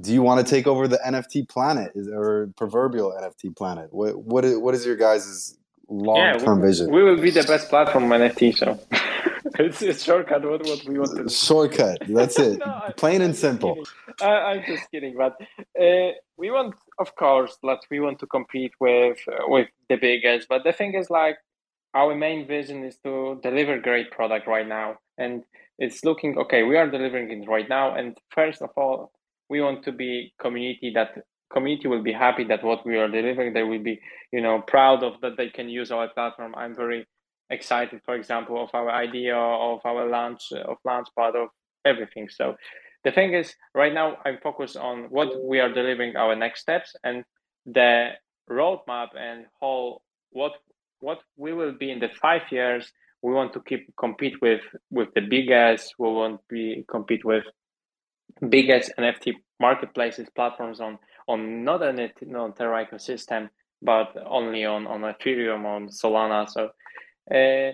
[SPEAKER 2] do you want to take over the nft planet or proverbial nft planet what what is, what is your guys' long term
[SPEAKER 3] yeah,
[SPEAKER 2] vision
[SPEAKER 3] we will be the best platform nft so it's a shortcut. What, what we want to
[SPEAKER 2] Shortcut. That's it. no, Plain and simple.
[SPEAKER 3] I, am just kidding, but uh, we want, of course, that we want to compete with uh, with the biggest. But the thing is, like, our main vision is to deliver great product right now, and it's looking okay. We are delivering it right now, and first of all, we want to be community that community will be happy that what we are delivering they will be you know proud of that they can use our platform i'm very excited, for example, of our idea of our launch of launch part of everything. So the thing is, right now I'm focused on what we are delivering our next steps and the roadmap and whole what what we will be in the five years. We want to keep compete with with the biggest. We want to be compete with biggest NFT marketplaces platforms on on not an non Terra ecosystem, but only on on Ethereum on Solana. So Uh,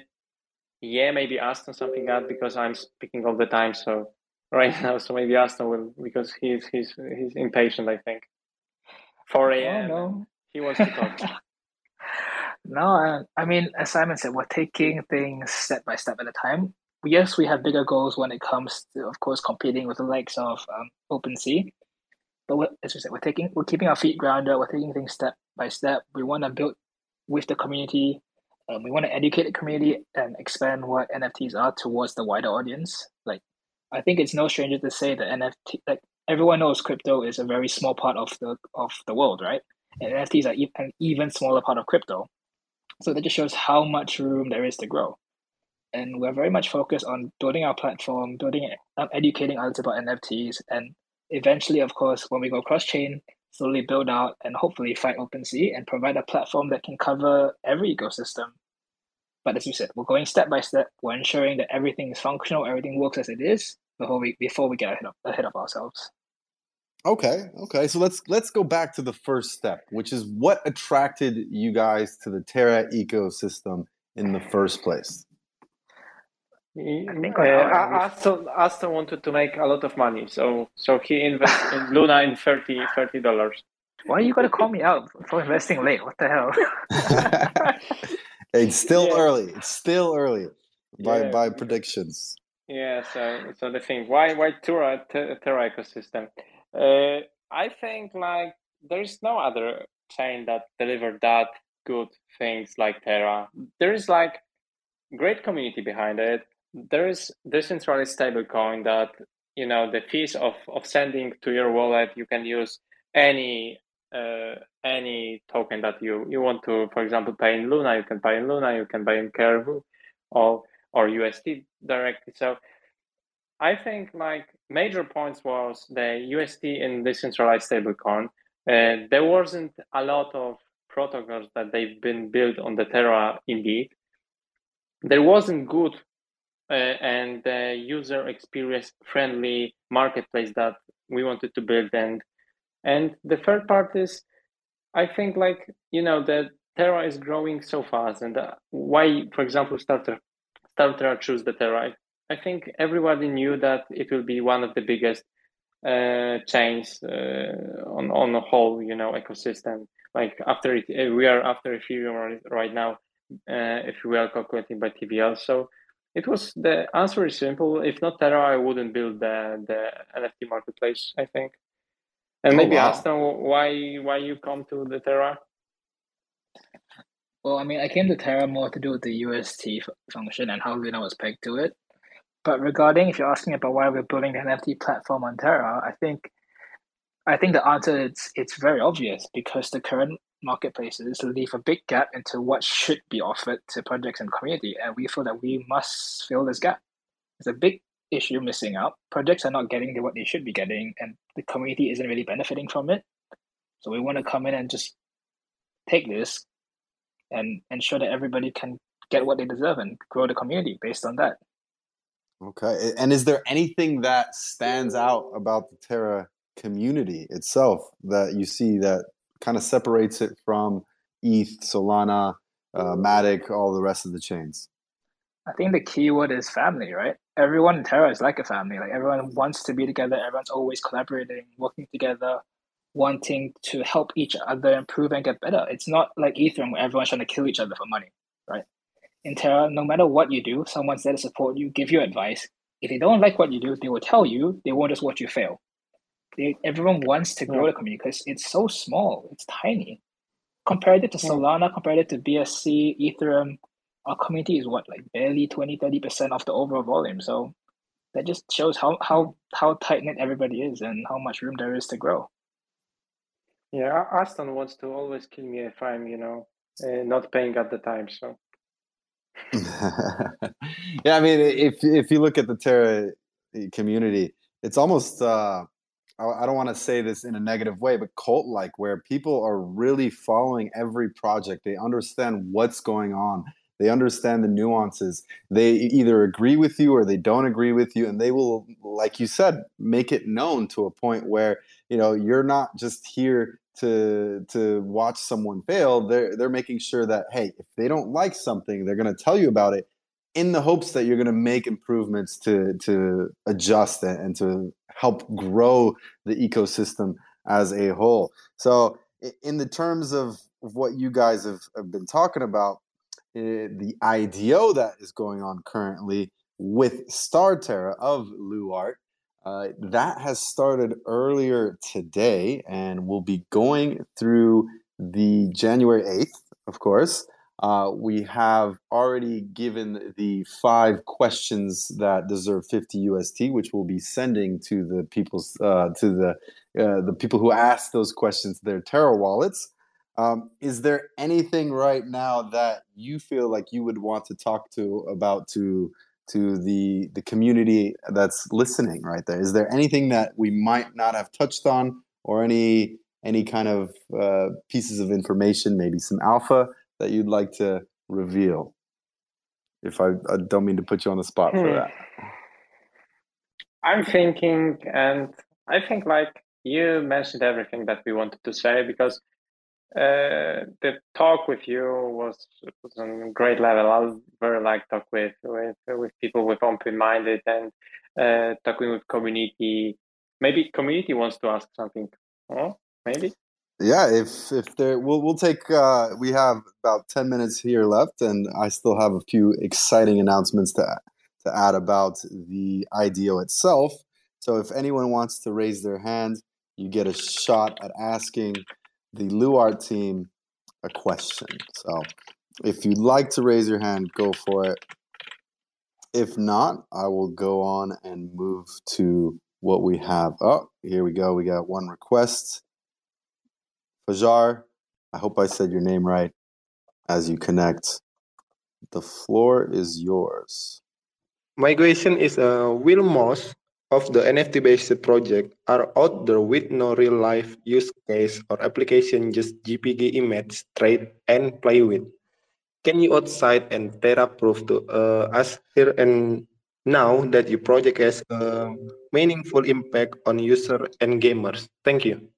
[SPEAKER 3] yeah, maybe Aston something that because I'm speaking all the time. So right now, so maybe Aston will because he's he's he's impatient. I think. 4 a.m.
[SPEAKER 4] Oh, no.
[SPEAKER 3] He wants to talk.
[SPEAKER 4] No, I, I mean, as Simon said, we're taking things step by step at a time. Yes, we have bigger goals when it comes to, of course, competing with the likes of um, OpenSea. But we're, as we said, we're taking, we're keeping our feet grounded. We're taking things step by step. We want to build with the community. Um, we want to educate the community and expand what NFTs are towards the wider audience. Like, I think it's no stranger to say that NFT, like everyone knows, crypto is a very small part of the of the world, right? And NFTs are an even smaller part of crypto. So that just shows how much room there is to grow. And we're very much focused on building our platform, building it, um, educating others about NFTs, and eventually, of course, when we go cross chain, slowly build out and hopefully fight OpenSea and provide a platform that can cover every ecosystem. But as you said, we're going step by step. We're ensuring that everything is functional, everything works as it is before we before we get ahead of ahead of ourselves.
[SPEAKER 2] Okay, okay. So let's let's go back to the first step, which is what attracted you guys to the Terra ecosystem in the first place.
[SPEAKER 3] I think uh, Aston, Aston wanted to make a lot of money, so so he invested in Luna in 30 dollars.
[SPEAKER 4] Why are you gonna call me out for investing late? What the hell?
[SPEAKER 2] it's still yeah. early. It's still early by
[SPEAKER 3] Yeah.
[SPEAKER 2] by predictions.
[SPEAKER 3] Yeah, so so the thing, why why Terra Terra ecosystem? Uh, I think like there's no other chain that delivered that good things like Terra. There is like great community behind it. There is decentralized stablecoin that you know the fees of of sending to your wallet. You can use any uh, any token that you you want to. For example, pay in Luna. You can pay in Luna. You can pay in Caribou, or or USD directly. So I think like major points was the UST in decentralized stablecoin. Uh, there wasn't a lot of protocols that they've been built on the Terra indeed. There wasn't good and uh, user experience friendly marketplace that we wanted to build and and the third part is I think like you know that Terra is growing so fast and uh, why for example starter starter choose the Terra I think everybody knew that it will be one of the biggest uh, chains uh, on on the whole, you know, ecosystem. Like after it, uh, we are after Ethereum right- right now, uh, if we are calculating by TVL. So it was the answer is simple. If not Terra, I wouldn't build the the NFT marketplace. I think. And
[SPEAKER 2] Oh,
[SPEAKER 3] maybe
[SPEAKER 2] wow.
[SPEAKER 3] them why why you come to the Terra?
[SPEAKER 4] Well, I mean, I came to Terra more to do with the UST f- function and how Luna was pegged to it. But regarding if you're asking about why we're building the NFT platform on Terra, I think I think the answer is it's very obvious because the current marketplaces leave a big gap into what should be offered to projects and community, and we feel that we must fill this gap. It's a big issue missing out. Projects are not getting what they should be getting, and the community isn't really benefiting from it. So we want to come in and just take this and ensure that everybody can get what they deserve and grow the community based on that.
[SPEAKER 2] Okay. And is there anything that stands out about the Terra community itself that you see that kind of separates it from ETH, Solana, uh, Matic, all the rest of the chains?
[SPEAKER 4] I think the key word is family, right? Everyone in Terra is like a family. Like everyone wants to be together. Everyone's always collaborating, working together, wanting to help each other improve and get better. It's not like Ethereum where everyone's trying to kill each other for money, right? In Terra, no matter what you do, someone's there to support you, give you advice. If they don't like what you do, they will tell you. They won't just watch you fail. They, everyone wants to grow the community because it's so small. It's tiny. Compared it to
[SPEAKER 3] Yeah.
[SPEAKER 4] Solana, compared it to BSC, Ethereum, our community is what like barely 20 30 percent of the overall volume so that just shows how how how tight knit everybody is and how much room there is to grow
[SPEAKER 3] Yeah, A- Aston wants to always kill me if I'm, you know, uh, not paying at the time. So
[SPEAKER 2] yeah, I mean, if if you look at the Terra community, it's almost uh, I, don't want to say this in a negative way, but cult like, where people are really following every project. They understand what's going on. They understand the nuances. They either agree with you or they don't agree with you, and they will, like you said, make it known to a point where you know you're not just here to to watch someone fail, they're they're making sure that hey, if they don't like something, they're going to tell you about it in the hopes that you're going to make improvements to to adjust it and to help grow the ecosystem as a whole. So, in the terms of what you guys have, have been talking about, uh, the IDO that is going on currently with Star Terra of Luart, uh, that has started earlier today and will be going through the January 8th, of course. Uh, we have already given the five questions that deserve 50 UST, which we'll be sending to the people's uh, to the uh, the people who asked those questions their Terra wallets. Um, is there anything right now that you feel like you would want to talk to about to to the the community that's listening right there? Is there anything that we might not have touched on, or any any kind of uh, pieces of information, maybe some alpha that you'd like to reveal? If I, I don't mean to put you on the spot for hmm. that.
[SPEAKER 3] I'm thinking, and I think like you mentioned everything that we wanted to say because uh, the talk with you was was on great level. I was very like talk with with with people with open minded and uh, talking with community. Maybe community wants to ask something. Oh, maybe.
[SPEAKER 2] Yeah, if if there, we'll we'll take. Uh, we have about ten minutes here left, and I still have a few exciting announcements to to add about the IDO itself. So if anyone wants to raise their hand, you get a shot at asking the Luart team a question. So if you'd like to raise your hand, go for it. If not, I will go on and move to what we have. Oh, here we go. We got one request. Fajar, I hope I said your name right as you connect. The floor is yours.
[SPEAKER 5] My question is uh, Will most of the NFT-based project are out there with no real-life use case or application, just JPG image, trade, and play with? Can you outside and Terra prove to uh, us here and now that your project has a meaningful impact on user and gamers? Thank you.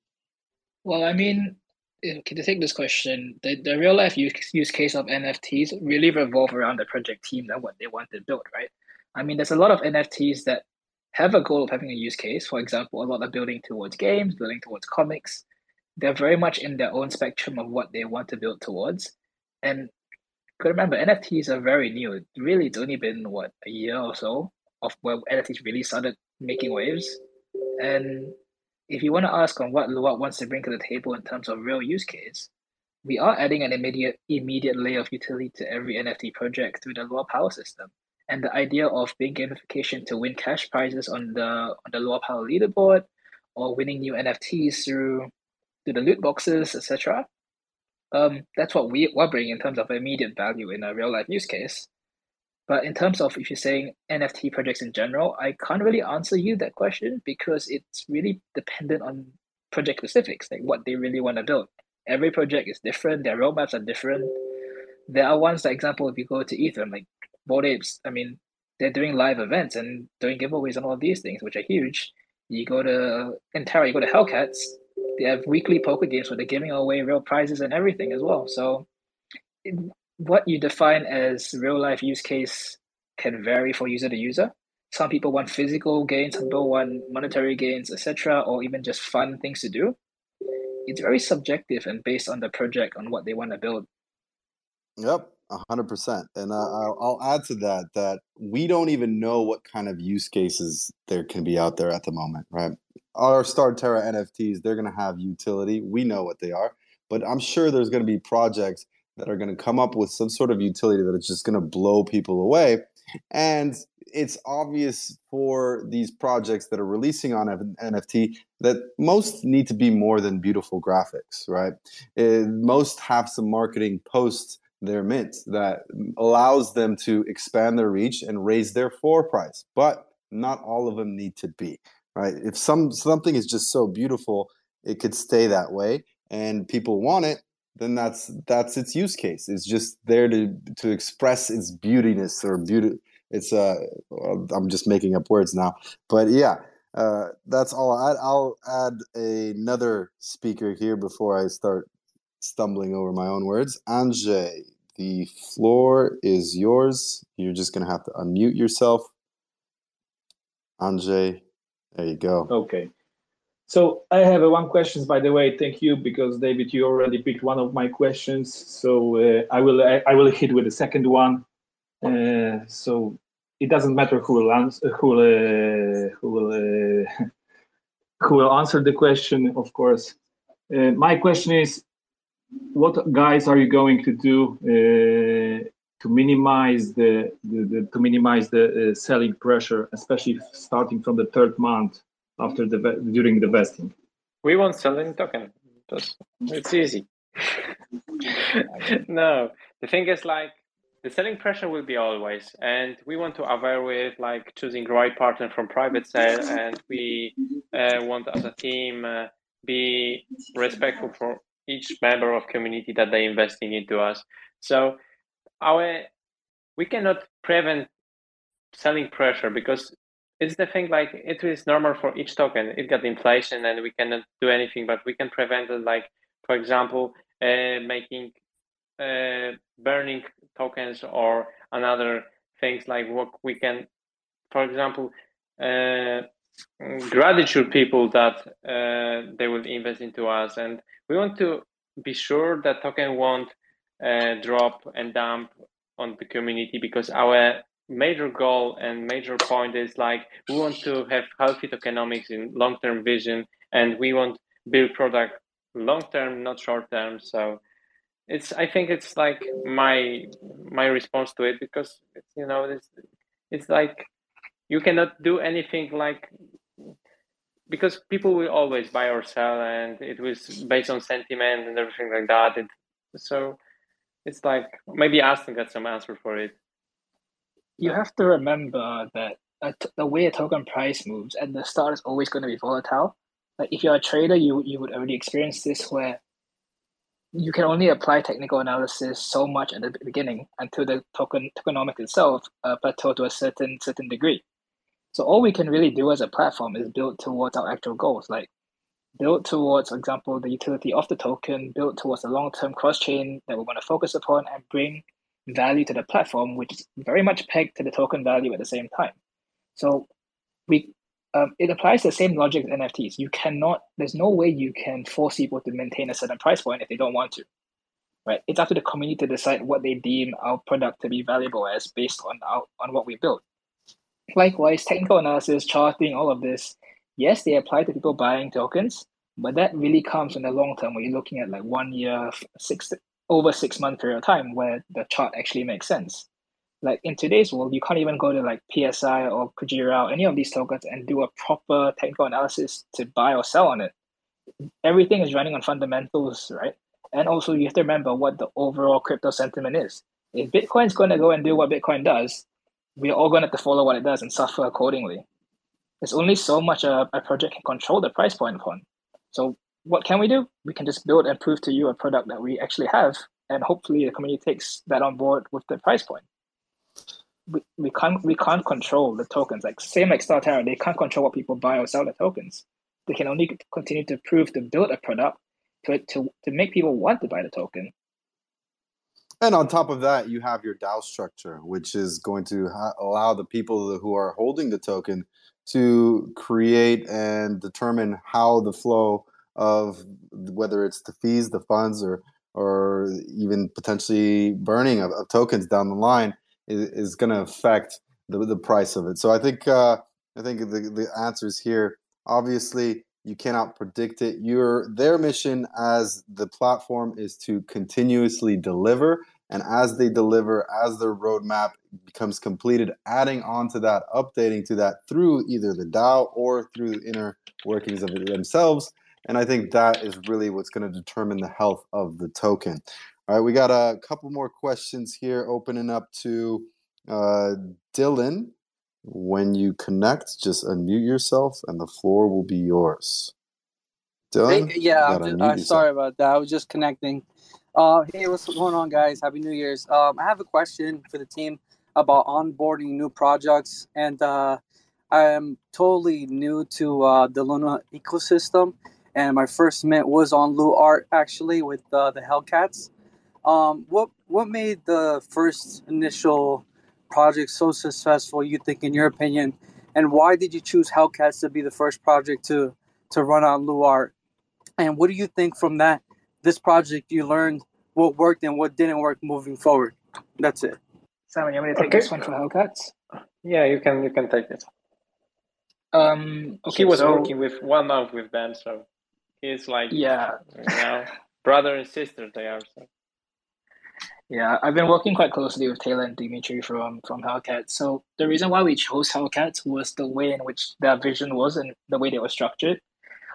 [SPEAKER 4] Well, I mean, eh, to take this question, the, the real life use, use case of NFTs really revolve around the project team and what they want to build, right? I mean, there's a lot of NFTs that have a goal of having a use case. For example, a lot of building towards games, building towards comics. They're very much in their own spectrum of what they want to build towards. And remember, NFTs are very new. Really, it's only been what a year or so of where NFTs really started making waves. And if you want to ask on what Luart wants to bring to the table in terms of real use case, we are adding an immediate immediate layer of utility to every NFT project through the Luart Power system. And the idea of big gamification to win cash prizes on the on the Luart Power leaderboard, or winning new NFTs through through the loot boxes, etc. Um, that's what we we're bringing in terms of immediate value in a real life use case. But in terms of if you're saying NFT projects in general, I can't really answer you that question because it's really dependent on project specifics, like what they really want to build. Every project is different, their roadmaps are different. There are ones, for example, if you go to Ether, like Bored Apes, I mean, they're doing live events and doing giveaways and all these things, which are huge. You go to in Terra, you go to Hellcats, they have weekly poker games where they're giving away real prizes and everything as well. So what you define as real life use case can vary for user to user. Some people want physical gains, some people want monetary gains, etc., or even just fun things to do. It's very subjective and based on the project on what they want to build.
[SPEAKER 2] Yep, hundred percent. And uh, I'll, I'll add to that that we don't even know what kind of use cases there can be out there at the moment, right? Our Star Terra NFTs, they're going to have utility. We know what they are, but I'm sure there's going to be projects that are going to come up with some sort of utility that is just going to blow people away. And it's obvious for these projects that are releasing on NFT that most need to be more than beautiful graphics, right? It, eh, most have some marketing post their mint that allows them to expand their reach and raise their floor price. But not all of them need to be, right? If some something is just so beautiful, it could stay that way and people want it, then that's that's its use case. It's just there to to express its beautiness or beauty. It's uh, I'm just making up words now, but yeah. Uh, that's all. I, I'll add another speaker here before I start stumbling over my own words. Anjay, the floor is yours. You're just to have to unmute yourself. Anjay, there you go.
[SPEAKER 6] Okay. So I have uh, one question, by the way. Thank you, because David, you already picked one of my questions. So uh, I will I, I, will hit with the second one. Uh, so it doesn't matter who will answer who will uh, who will uh, who will answer the question, of course. Uh, my question is, what guys are you going to do to minimize the, the, the, to minimize the selling pressure, especially starting from the third month? After the during the vesting?
[SPEAKER 3] We won't sell any token. Just, it's easy. no, the thing is like the selling pressure will be always, and we want to avoid with like choosing right partner from private sale, and we uh, want as a team uh, be respectful for each member of community that they investing into us. So our we cannot prevent selling pressure because it's the thing like it is normal for each token. It got inflation and we cannot do anything but we can prevent it like for example uh, making uh, burning tokens or another things like what we can for example uh, gratitude people that uh, they will invest into us. And we want to be sure that token won't uh, drop and dump on the community because our major goal and major point is like we want to have healthy tokenomics in long-term vision and we want build product long-term not short-term. So it's i think it's like my my response to it because you know it's it's like you cannot do anything like because people will always buy or sell and it was based on sentiment and everything like that. It, so it's like maybe Aston got some answer for it
[SPEAKER 4] you have to remember that the way a token price moves at the start is always going to be volatile. Like if you're a trader, you you would already experience this where you can only apply technical analysis so much at the beginning until the token tokenomics itself uh, plateau to a certain certain degree. So all we can really do as a platform is build towards our actual goals, like build towards, for example, the utility of the token, build towards the long-term cross-chain that we want to focus upon, and bring value to the platform, which is very much pegged to the token value at the same time. So we um, it applies the same logic as NFTs. You cannot, there's no way you can force people to maintain a certain price point if they don't want to. Right? It's up to the community to decide what they deem our product to be valuable as based on our, on what we built. Likewise, technical analysis, charting, all of this, yes, they apply to people buying tokens, but that really comes in the long term when you're looking at like one year, six over six month period of time where the chart actually makes sense. Like in today's world, you can't even go to like PSI or Kujira or any of these tokens and do a proper technical analysis to buy or sell on it. Everything is running on fundamentals, right? And also you have to remember what the overall crypto sentiment is. If Bitcoin's going to go and do what Bitcoin does, we're all going to have to follow what it does and suffer accordingly. There's only so much a, a project can control the price point upon. So what can we do? We can just build and prove to you a product that we actually have, and hopefully the community takes that on board with the price point. We, we can't we can't control the tokens like same like StarTerra, they can't control what people buy or sell the tokens. They can only continue to prove to build a product to to to make people want to buy the token.
[SPEAKER 2] And on top of that, you have your DAO structure, which is going to ha- allow the people who are holding the token to create and determine how the flow of whether it's the fees, the funds, or or even potentially burning of, of tokens down the line is, is going to affect the, the price of it. So I think uh, I think the the answers here. Obviously, you cannot predict it. Your their mission as the platform is to continuously deliver, and as they deliver, as their roadmap becomes completed, adding on to that, updating to that through either the DAO or through the inner workings of it themselves and I think that is really what's going to determine the health of the token. All right, we got a couple more questions here opening up to uh, Dylan. When you connect, just unmute yourself and the floor will be yours.
[SPEAKER 7] Dylan? Hey, yeah, just, uh, sorry about that. I was just connecting. Uh, hey, what's going on, guys? Happy New Year's. Um, I have a question for the team about onboarding new projects and uh, I am totally new to uh, the Luna ecosystem, and my first mint was on Luart actually with uh, the Hellcats. Um, what what made the first initial project so successful? You think, in your opinion, and why did you choose Hellcats to be the first project to to run on Luart? And what do you think from that this project you learned what worked and what didn't work moving forward? That's it.
[SPEAKER 4] Simon, you want me to take okay. this one for Hellcats?
[SPEAKER 3] Yeah, you can. You can take it.
[SPEAKER 4] Um,
[SPEAKER 3] okay, he was so, working with one month with them, so he's like
[SPEAKER 4] yeah,
[SPEAKER 3] you know, brother and sister they are. So.
[SPEAKER 4] Yeah, I've been working quite closely with Taylor and Dimitri from from Hellcat. So the reason why we chose Hellcat was the way in which their vision was and the way they were structured.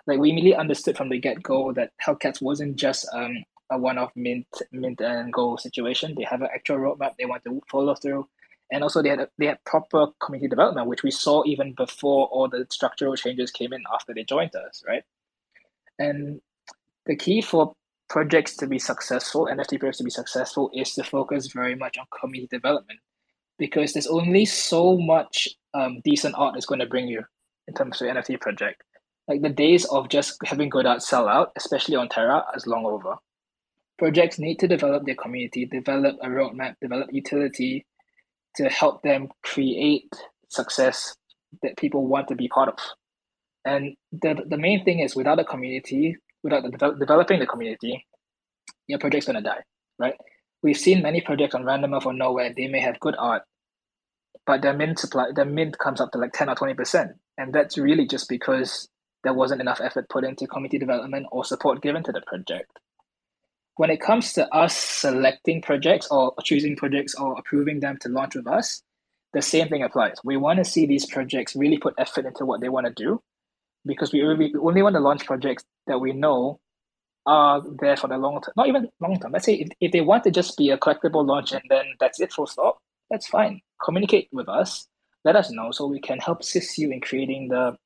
[SPEAKER 4] Like we immediately understood from the get go that Hellcat wasn't just um a one off mint mint and go situation. They have an actual roadmap they want to follow through and also they had they had proper community development, which we saw even before all the structural changes came in after they joined us, right? And the key for projects to be successful, NFT projects to be successful, is to focus very much on community development, because there's only so much um, decent art is going to bring you in terms of NFT project. Like the days of just having good art sell out, especially on Terra, is long over. Projects need to develop their community, develop a roadmap, develop utility, to help them create success that people want to be part of. And the, the main thing is without a community, without the de- developing the community, your project's gonna die, right? We've seen many projects on random or Knowhere, they may have good art, but their mint supply their mint comes up to like 10 or 20%. And that's really just because there wasn't enough effort put into community development or support given to the project when it comes to us selecting projects or choosing projects or approving them to launch with us, the same thing applies. We want to see these projects really put effort into what they want to do because we only, want to launch projects that we know are there for the long term. Not even long term. Let's say if, if they want to just be a collectible launch and then that's it full stop, that's fine. Communicate with us. Let us know so we can help assist you in creating the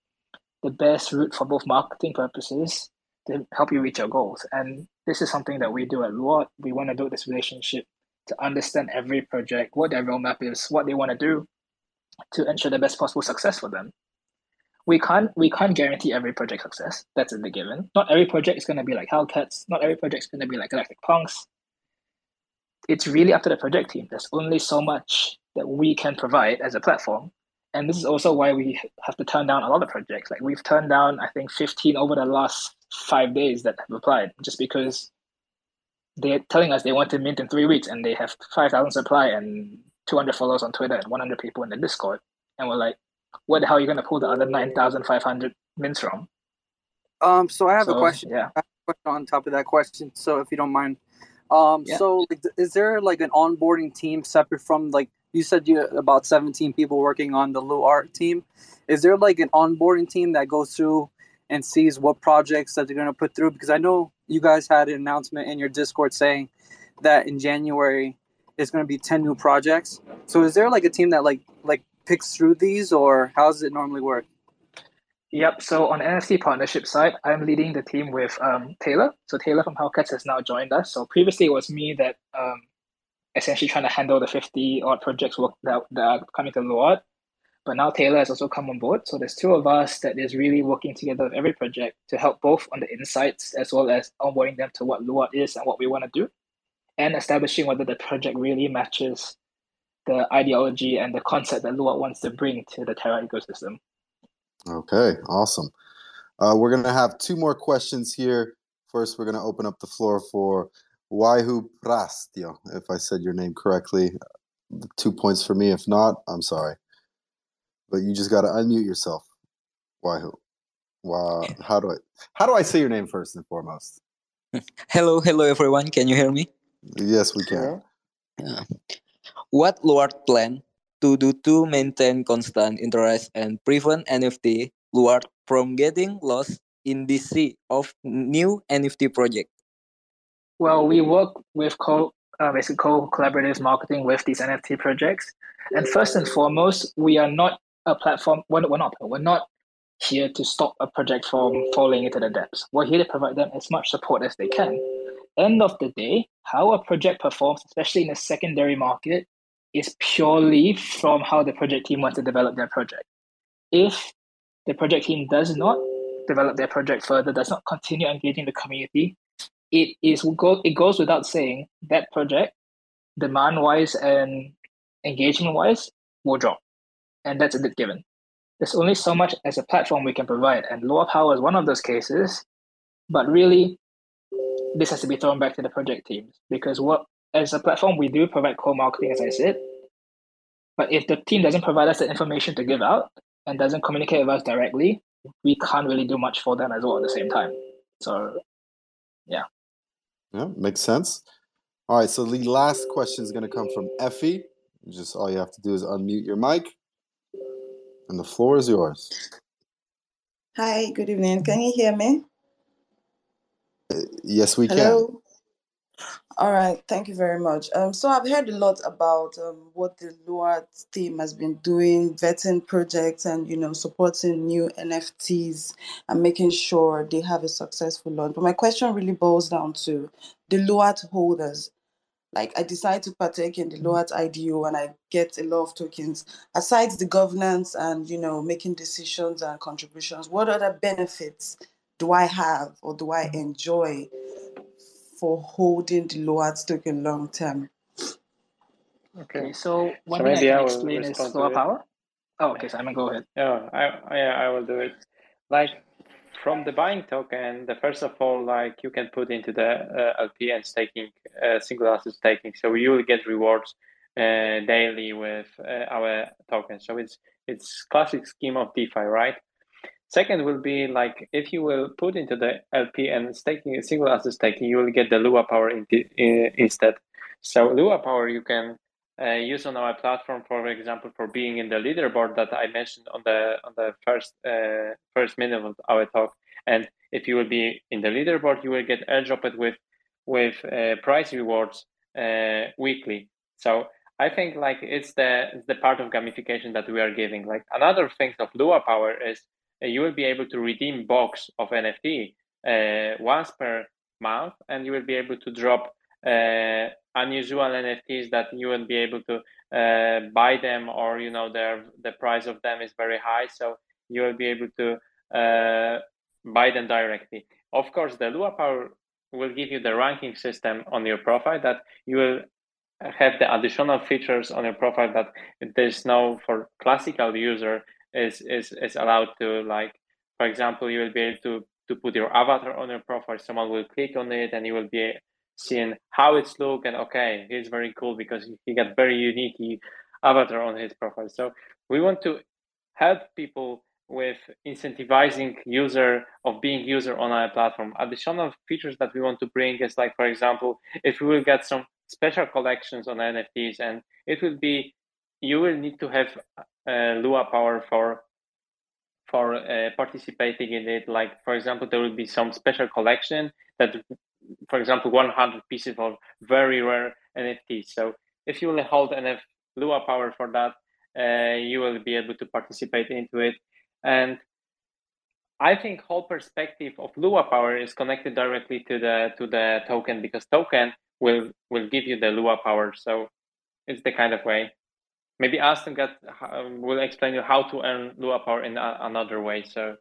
[SPEAKER 4] the best route for both marketing purposes to help you reach your goals. And this is something that we do at Luart. We want to build this relationship to understand every project, what their roadmap is, what they want to do to ensure the best possible success for them. We can't we can't guarantee every project success. That's a given. Not every project is going to be like Hellcats. Not every project is going to be like Galactic Punks. It's really up to the project team. There's only so much that we can provide as a platform and this is also why we have to turn down a lot of projects. Like we've turned down, I think, 15 over the last five days that have applied, just because they're telling us they want to mint in three weeks and they have 5,000 supply and 200 followers on Twitter and 100 people in the Discord. And we're like, what the hell are you going to pull the other 9,500 mints from?
[SPEAKER 7] Um, so I have so, a question. Yeah. A question on top of that question. So if you don't mind, um, yeah. so like, is there like an onboarding team separate from like you said you about 17 people working on the Luart team. Is there like an onboarding team that goes through and sees what projects that they're going to put through? Because I know you guys had an announcement in your Discord saying that in January it's going to be 10 new projects. So is there like a team that like like picks through these or how does it normally work?
[SPEAKER 4] Yep. So on NFT partnership side, I'm leading the team with um, Taylor. So Taylor from Hellcats has now joined us. So previously it was me that um, essentially trying to handle the 50 odd projects work that, that are coming to Luart. But now Taylor has also come on board. So there's two of us that is really working together with every project to help both on the insights as well as onboarding them to what Luart is and what we want to do and establishing whether the project really matches the ideology and the concept that Luart wants to bring to the Terra ecosystem.
[SPEAKER 2] Okay, awesome. Uh, we're going to have two more questions here. First, we're going to open up the floor for Waihu Prastio, if I said your name correctly. Two points for me. If not, I'm sorry. But you just got to unmute yourself. Waihu. Wow. How do I how do I say your name first and foremost?
[SPEAKER 8] Hello, hello everyone. Can you hear me?
[SPEAKER 2] Yes, we can.
[SPEAKER 8] Yeah. What Luart plan to do to maintain constant interest and prevent NFT Luart from getting lost in the sea of new NFT project?
[SPEAKER 4] Well, we work with co uh, basically co collaborative marketing with these NFT projects, and first and foremost, we are not a platform. We're not. We're not here to stop a project from falling into the depths. We're here to provide them as much support as they can. End of the day, how a project performs, especially in the secondary market, is purely from how the project team wants to develop their project. if the project team does not develop their project further, does not continue engaging the community, it is it goes without saying that project, demand wise and engagement wise, will drop. And that's a bit given. There's only so much as a platform we can provide, and Luart Power is one of those cases. But really, this has to be thrown back to the project teams because what as a platform we do provide co-marketing, as I said. But if the team doesn't provide us the information to give out and doesn't communicate with us directly, we can't really do much for them as well at the same time. So, yeah.
[SPEAKER 2] Yeah, makes sense. All right, so the last question is going to come from Effie. Just all you have to do is unmute your mic, and the floor is yours.
[SPEAKER 9] Hi, good evening. Can you hear me?
[SPEAKER 2] Yes, we
[SPEAKER 9] Hello?
[SPEAKER 2] can.
[SPEAKER 9] All right, thank you very much. Um, so I've heard a lot about um, what the Luart team has been doing, vetting projects, and you know supporting new NFTs and making sure they have a successful launch. But my question really boils down to the LUART holders. Like I decide to partake in the LUART IDO and I get a lot of tokens. Aside the governance and you know making decisions and contributions, what other benefits do I have or do I enjoy for holding the LUART token long term.
[SPEAKER 4] Okay, so one so thing I can explain is Luart Power. Oh, okay, Simon, go ahead.
[SPEAKER 3] Yeah, I, yeah, I will do it. Like from the buying token, the first of all, like you can put into the uh, LP and staking, uh, single asset staking. So you will get rewards uh, daily with uh, our token. So it's it's classic scheme of DeFi, right? Second will be like if you will put into the LP and staking a single asset staking, you will get the Luart power in, in, instead. So Luart power you can uh, use on our platform, for example, for being in the leaderboard that I mentioned on the on the first uh, first minute of our talk. And if you will be in the leaderboard, you will get airdropped with with uh, prize rewards uh, weekly. So I think like it's the it's the part of gamification that we are giving. Like another thing of Luart power is you will be able to redeem box of NFT uh, once per month, and you will be able to drop uh, unusual NFTs that you won't be able to uh, buy them, or you know, their the price of them is very high, so you will be able to buy them directly. Of course, the Luart Power will give you the ranking system on your profile that you will have the additional features on your profile that there's no for classical user is is is allowed to like for example you will be able to to put your avatar on your profile someone will click on it and you will be seeing how it's look and okay he's very cool because he got very unique avatar on his profile. So we want to help people with incentivizing user of being user on our platform. Additional features that we want to bring is like for example if we will get some special collections on nfts and it will be you will need to have Luart Power for for uh, participating in it. Like for example, there will be some special collection that, for example, 100 pieces of very rare NFTs. So if you will hold NF Luart Power for that, uh, you will be able to participate into it. And I think whole perspective of Luart Power is connected directly to the to the token because token will will give you the Luart Power. So it's the kind of way maybe Aston got, will explain you how to earn Luart power in a, another way. So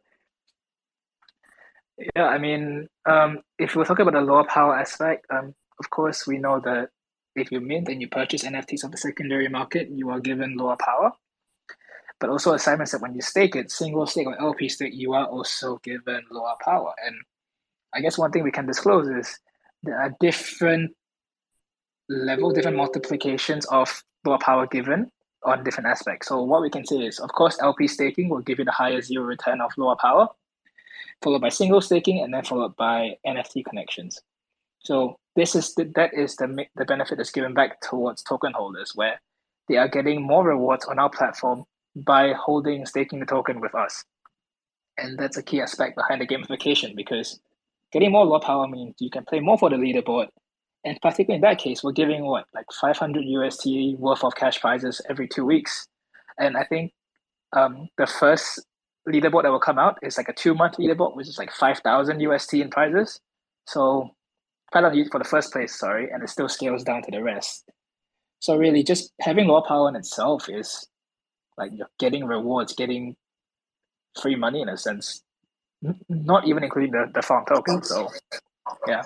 [SPEAKER 4] yeah, I mean, um, if we're talking about the Luart power aspect, um, of course we know that if you mint and you purchase NFTs on the secondary market, you are given Luart power. But also, as Simon said, when you stake it, single stake or LP stake, you are also given Luart power. And I guess one thing we can disclose is there are different level, different multiplications of Luart power given on different aspects. So what we can say is, of course, LP staking will give you the highest zero return of Luart power, followed by single staking, and then followed by NFT connections. So this is the, that is the the benefit that's given back towards token holders, where they are getting more rewards on our platform by holding staking the token with us. And that's a key aspect behind the gamification because getting more Luart power means you can play more for the leaderboard and particularly in that case, we're giving what like 500 UST worth of cash prizes every two weeks, and I think um, the first leaderboard that will come out is like a two month leaderboard, which is like 5,000 UST in prizes. So quite a lot for the first place, sorry, and it still scales down to the rest. So really, just having Luart power in itself is like you're getting rewards, getting free money in a sense, not even including the, the farm token. So, yeah.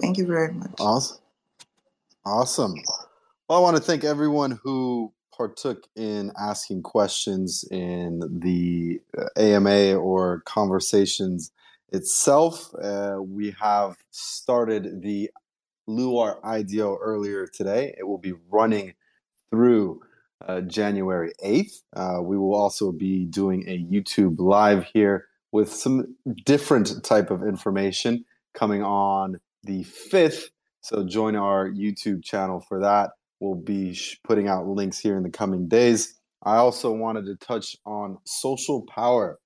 [SPEAKER 9] Thank you very much.
[SPEAKER 2] Awesome. Awesome. Well, I want to thank everyone who partook in asking questions in the AMA or conversations itself. Uh, we have started the Luart IDO earlier today. It will be running through uh, January 8th. Uh, we will also be doing a YouTube live here with some different type of information coming on the 5th. So join our YouTube channel for that. We'll be putting out links here in the coming days. I also wanted to touch on social power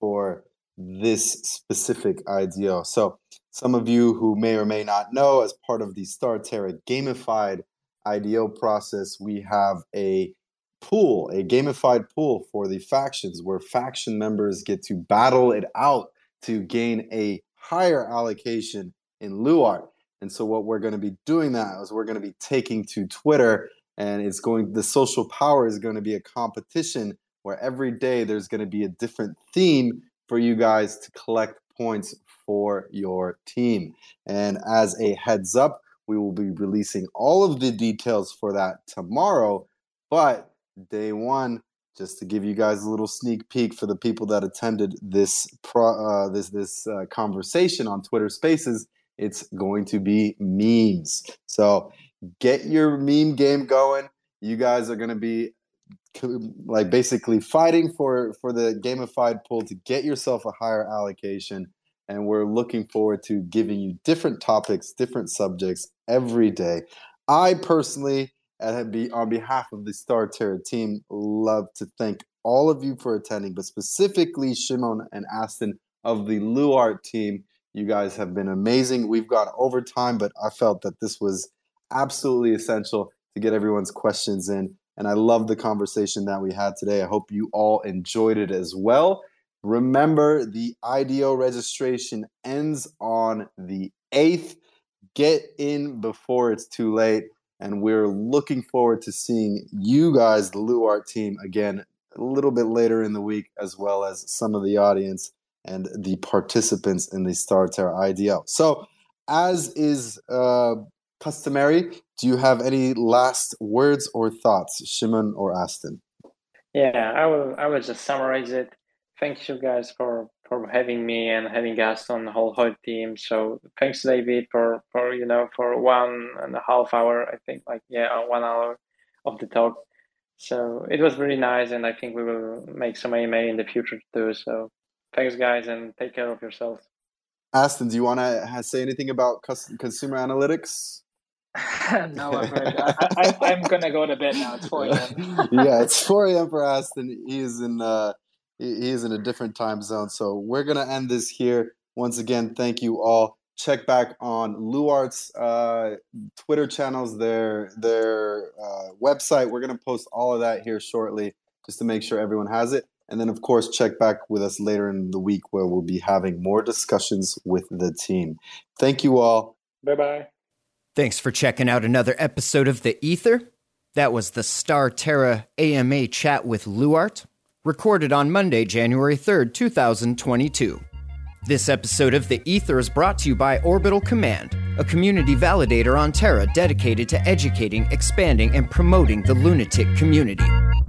[SPEAKER 2] for this specific IDO. So, some of you who may or may not know, as part of the Star StarTerra gamified IDO process, we have a pool, a gamified pool for the factions where faction members get to battle it out to gain a higher allocation in Luart. And so what we're going to be doing that is we're going to be taking to Twitter and it's going the social power is going to be a competition where every day there's going to be a different theme for you guys to collect points for your team. And as a heads up, we will be releasing all of the details for that tomorrow. But day one, just to give you guys a little sneak peek for the people that attended this pro, uh, this this uh, conversation on Twitter Spaces, it's going to be memes. So get your meme game going. You guys are going to be like basically fighting for for the gamified pool to get yourself a higher allocation and we're looking forward to giving you different topics different subjects every day i personally be on behalf of the StarTerra team love to thank all of you for attending but specifically shimon and aston of the luart team you guys have been amazing we've gone over time but i felt that this was absolutely essential to get everyone's questions in and I love the conversation that we had today. I hope you all enjoyed it as well. Remember, the IDO registration ends on the 8th. Get in before it's too late. And we're looking forward to seeing you guys, the Luart team, again a little bit later in the week, as well as some of the audience and the participants in the StarTerra IDO. So, as is uh, customary, do you have any last words or thoughts, Shimon or Aston?
[SPEAKER 3] Yeah, I will. I will just summarize it. Thank you guys for for having me and having us on the whole whole team. So thanks, David, for for you know for one and a half hour. I think like yeah, one hour of the talk. So it was really nice, and I think we will make some AMA in the future too. So thanks, guys, and take care of yourselves.
[SPEAKER 2] Aston, do you want to say anything about consumer analytics?
[SPEAKER 4] no, I'm, I, am gonna go to bed now. It's 4 a.m.
[SPEAKER 2] yeah, it's 4 a.m. for Aston. He's in uh, he is in a different time zone. So we're gonna end this here. Once again, thank you all. Check back on Luart's uh, Twitter channels, their their uh, website. We're gonna post all of that here shortly, just to make sure everyone has it. And then, of course, check back with us later in the week where we'll be having more discussions with the team. Thank you all.
[SPEAKER 6] Bye bye.
[SPEAKER 1] Thanks for checking out another episode of The Ether. That was the Star Terra AMA chat with Luart, recorded on Monday, January 3rd, 2022. This episode of The Ether is brought to you by Orbital Command, a community validator on Terra dedicated to educating, expanding, and promoting the lunatic community.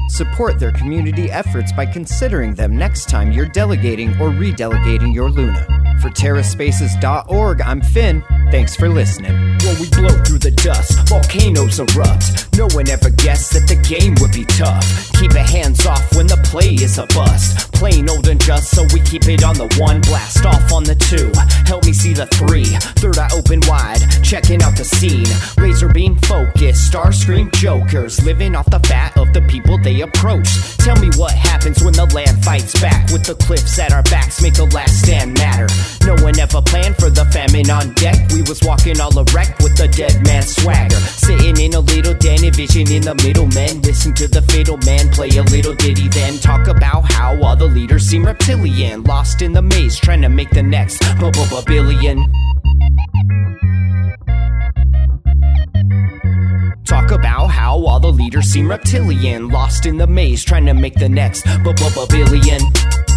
[SPEAKER 1] Support their community efforts by considering them next time you're delegating or redelegating your Luna. For TerraSpaces.org, I'm Finn. Thanks for listening.
[SPEAKER 10] When we blow through the dust, volcanoes erupt. No one ever guessed that the game would be tough. Keep your hands off when the play is a bust. Plain old and just, so we keep it on the one. Blast off on the two. Help me see the three. Third eye open wide, checking out the scene. Razor beam focus, Starscream jokers. Living off the fat of the people they approach. Tell me what happens when the land fights back. With the cliffs at our backs, make the last stand matter. No one ever planned for the famine on deck. We was walking all erect with the dead man swagger. Sitting in a little den, vision in the middle. Men listen to the fatal man play a little ditty, then talk about how all the leaders seem reptilian. Lost in the maze, trying to make the next billion. Talk about how all the leaders seem reptilian, lost in the maze, trying to make the next b-b-billion. Sitting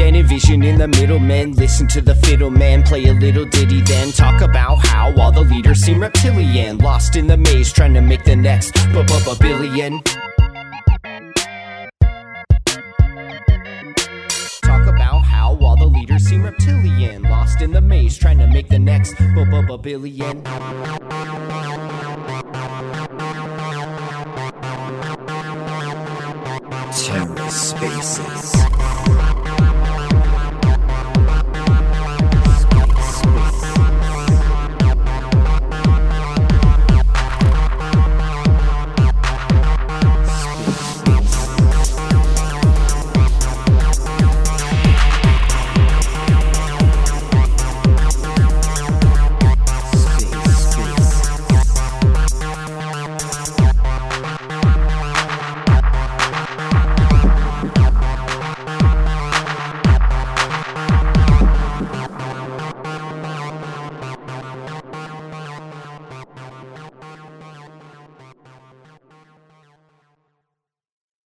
[SPEAKER 10] In a little den, envisioning the middlemen. Listen to the fiddle man play a little ditty, then talk about how all the leaders seem reptilian. Lost in the maze, trying to make the next billion. Talk about how all the leaders seem reptilian. Lost in the maze, trying to make the next billion.
[SPEAKER 1] TerraSpaces.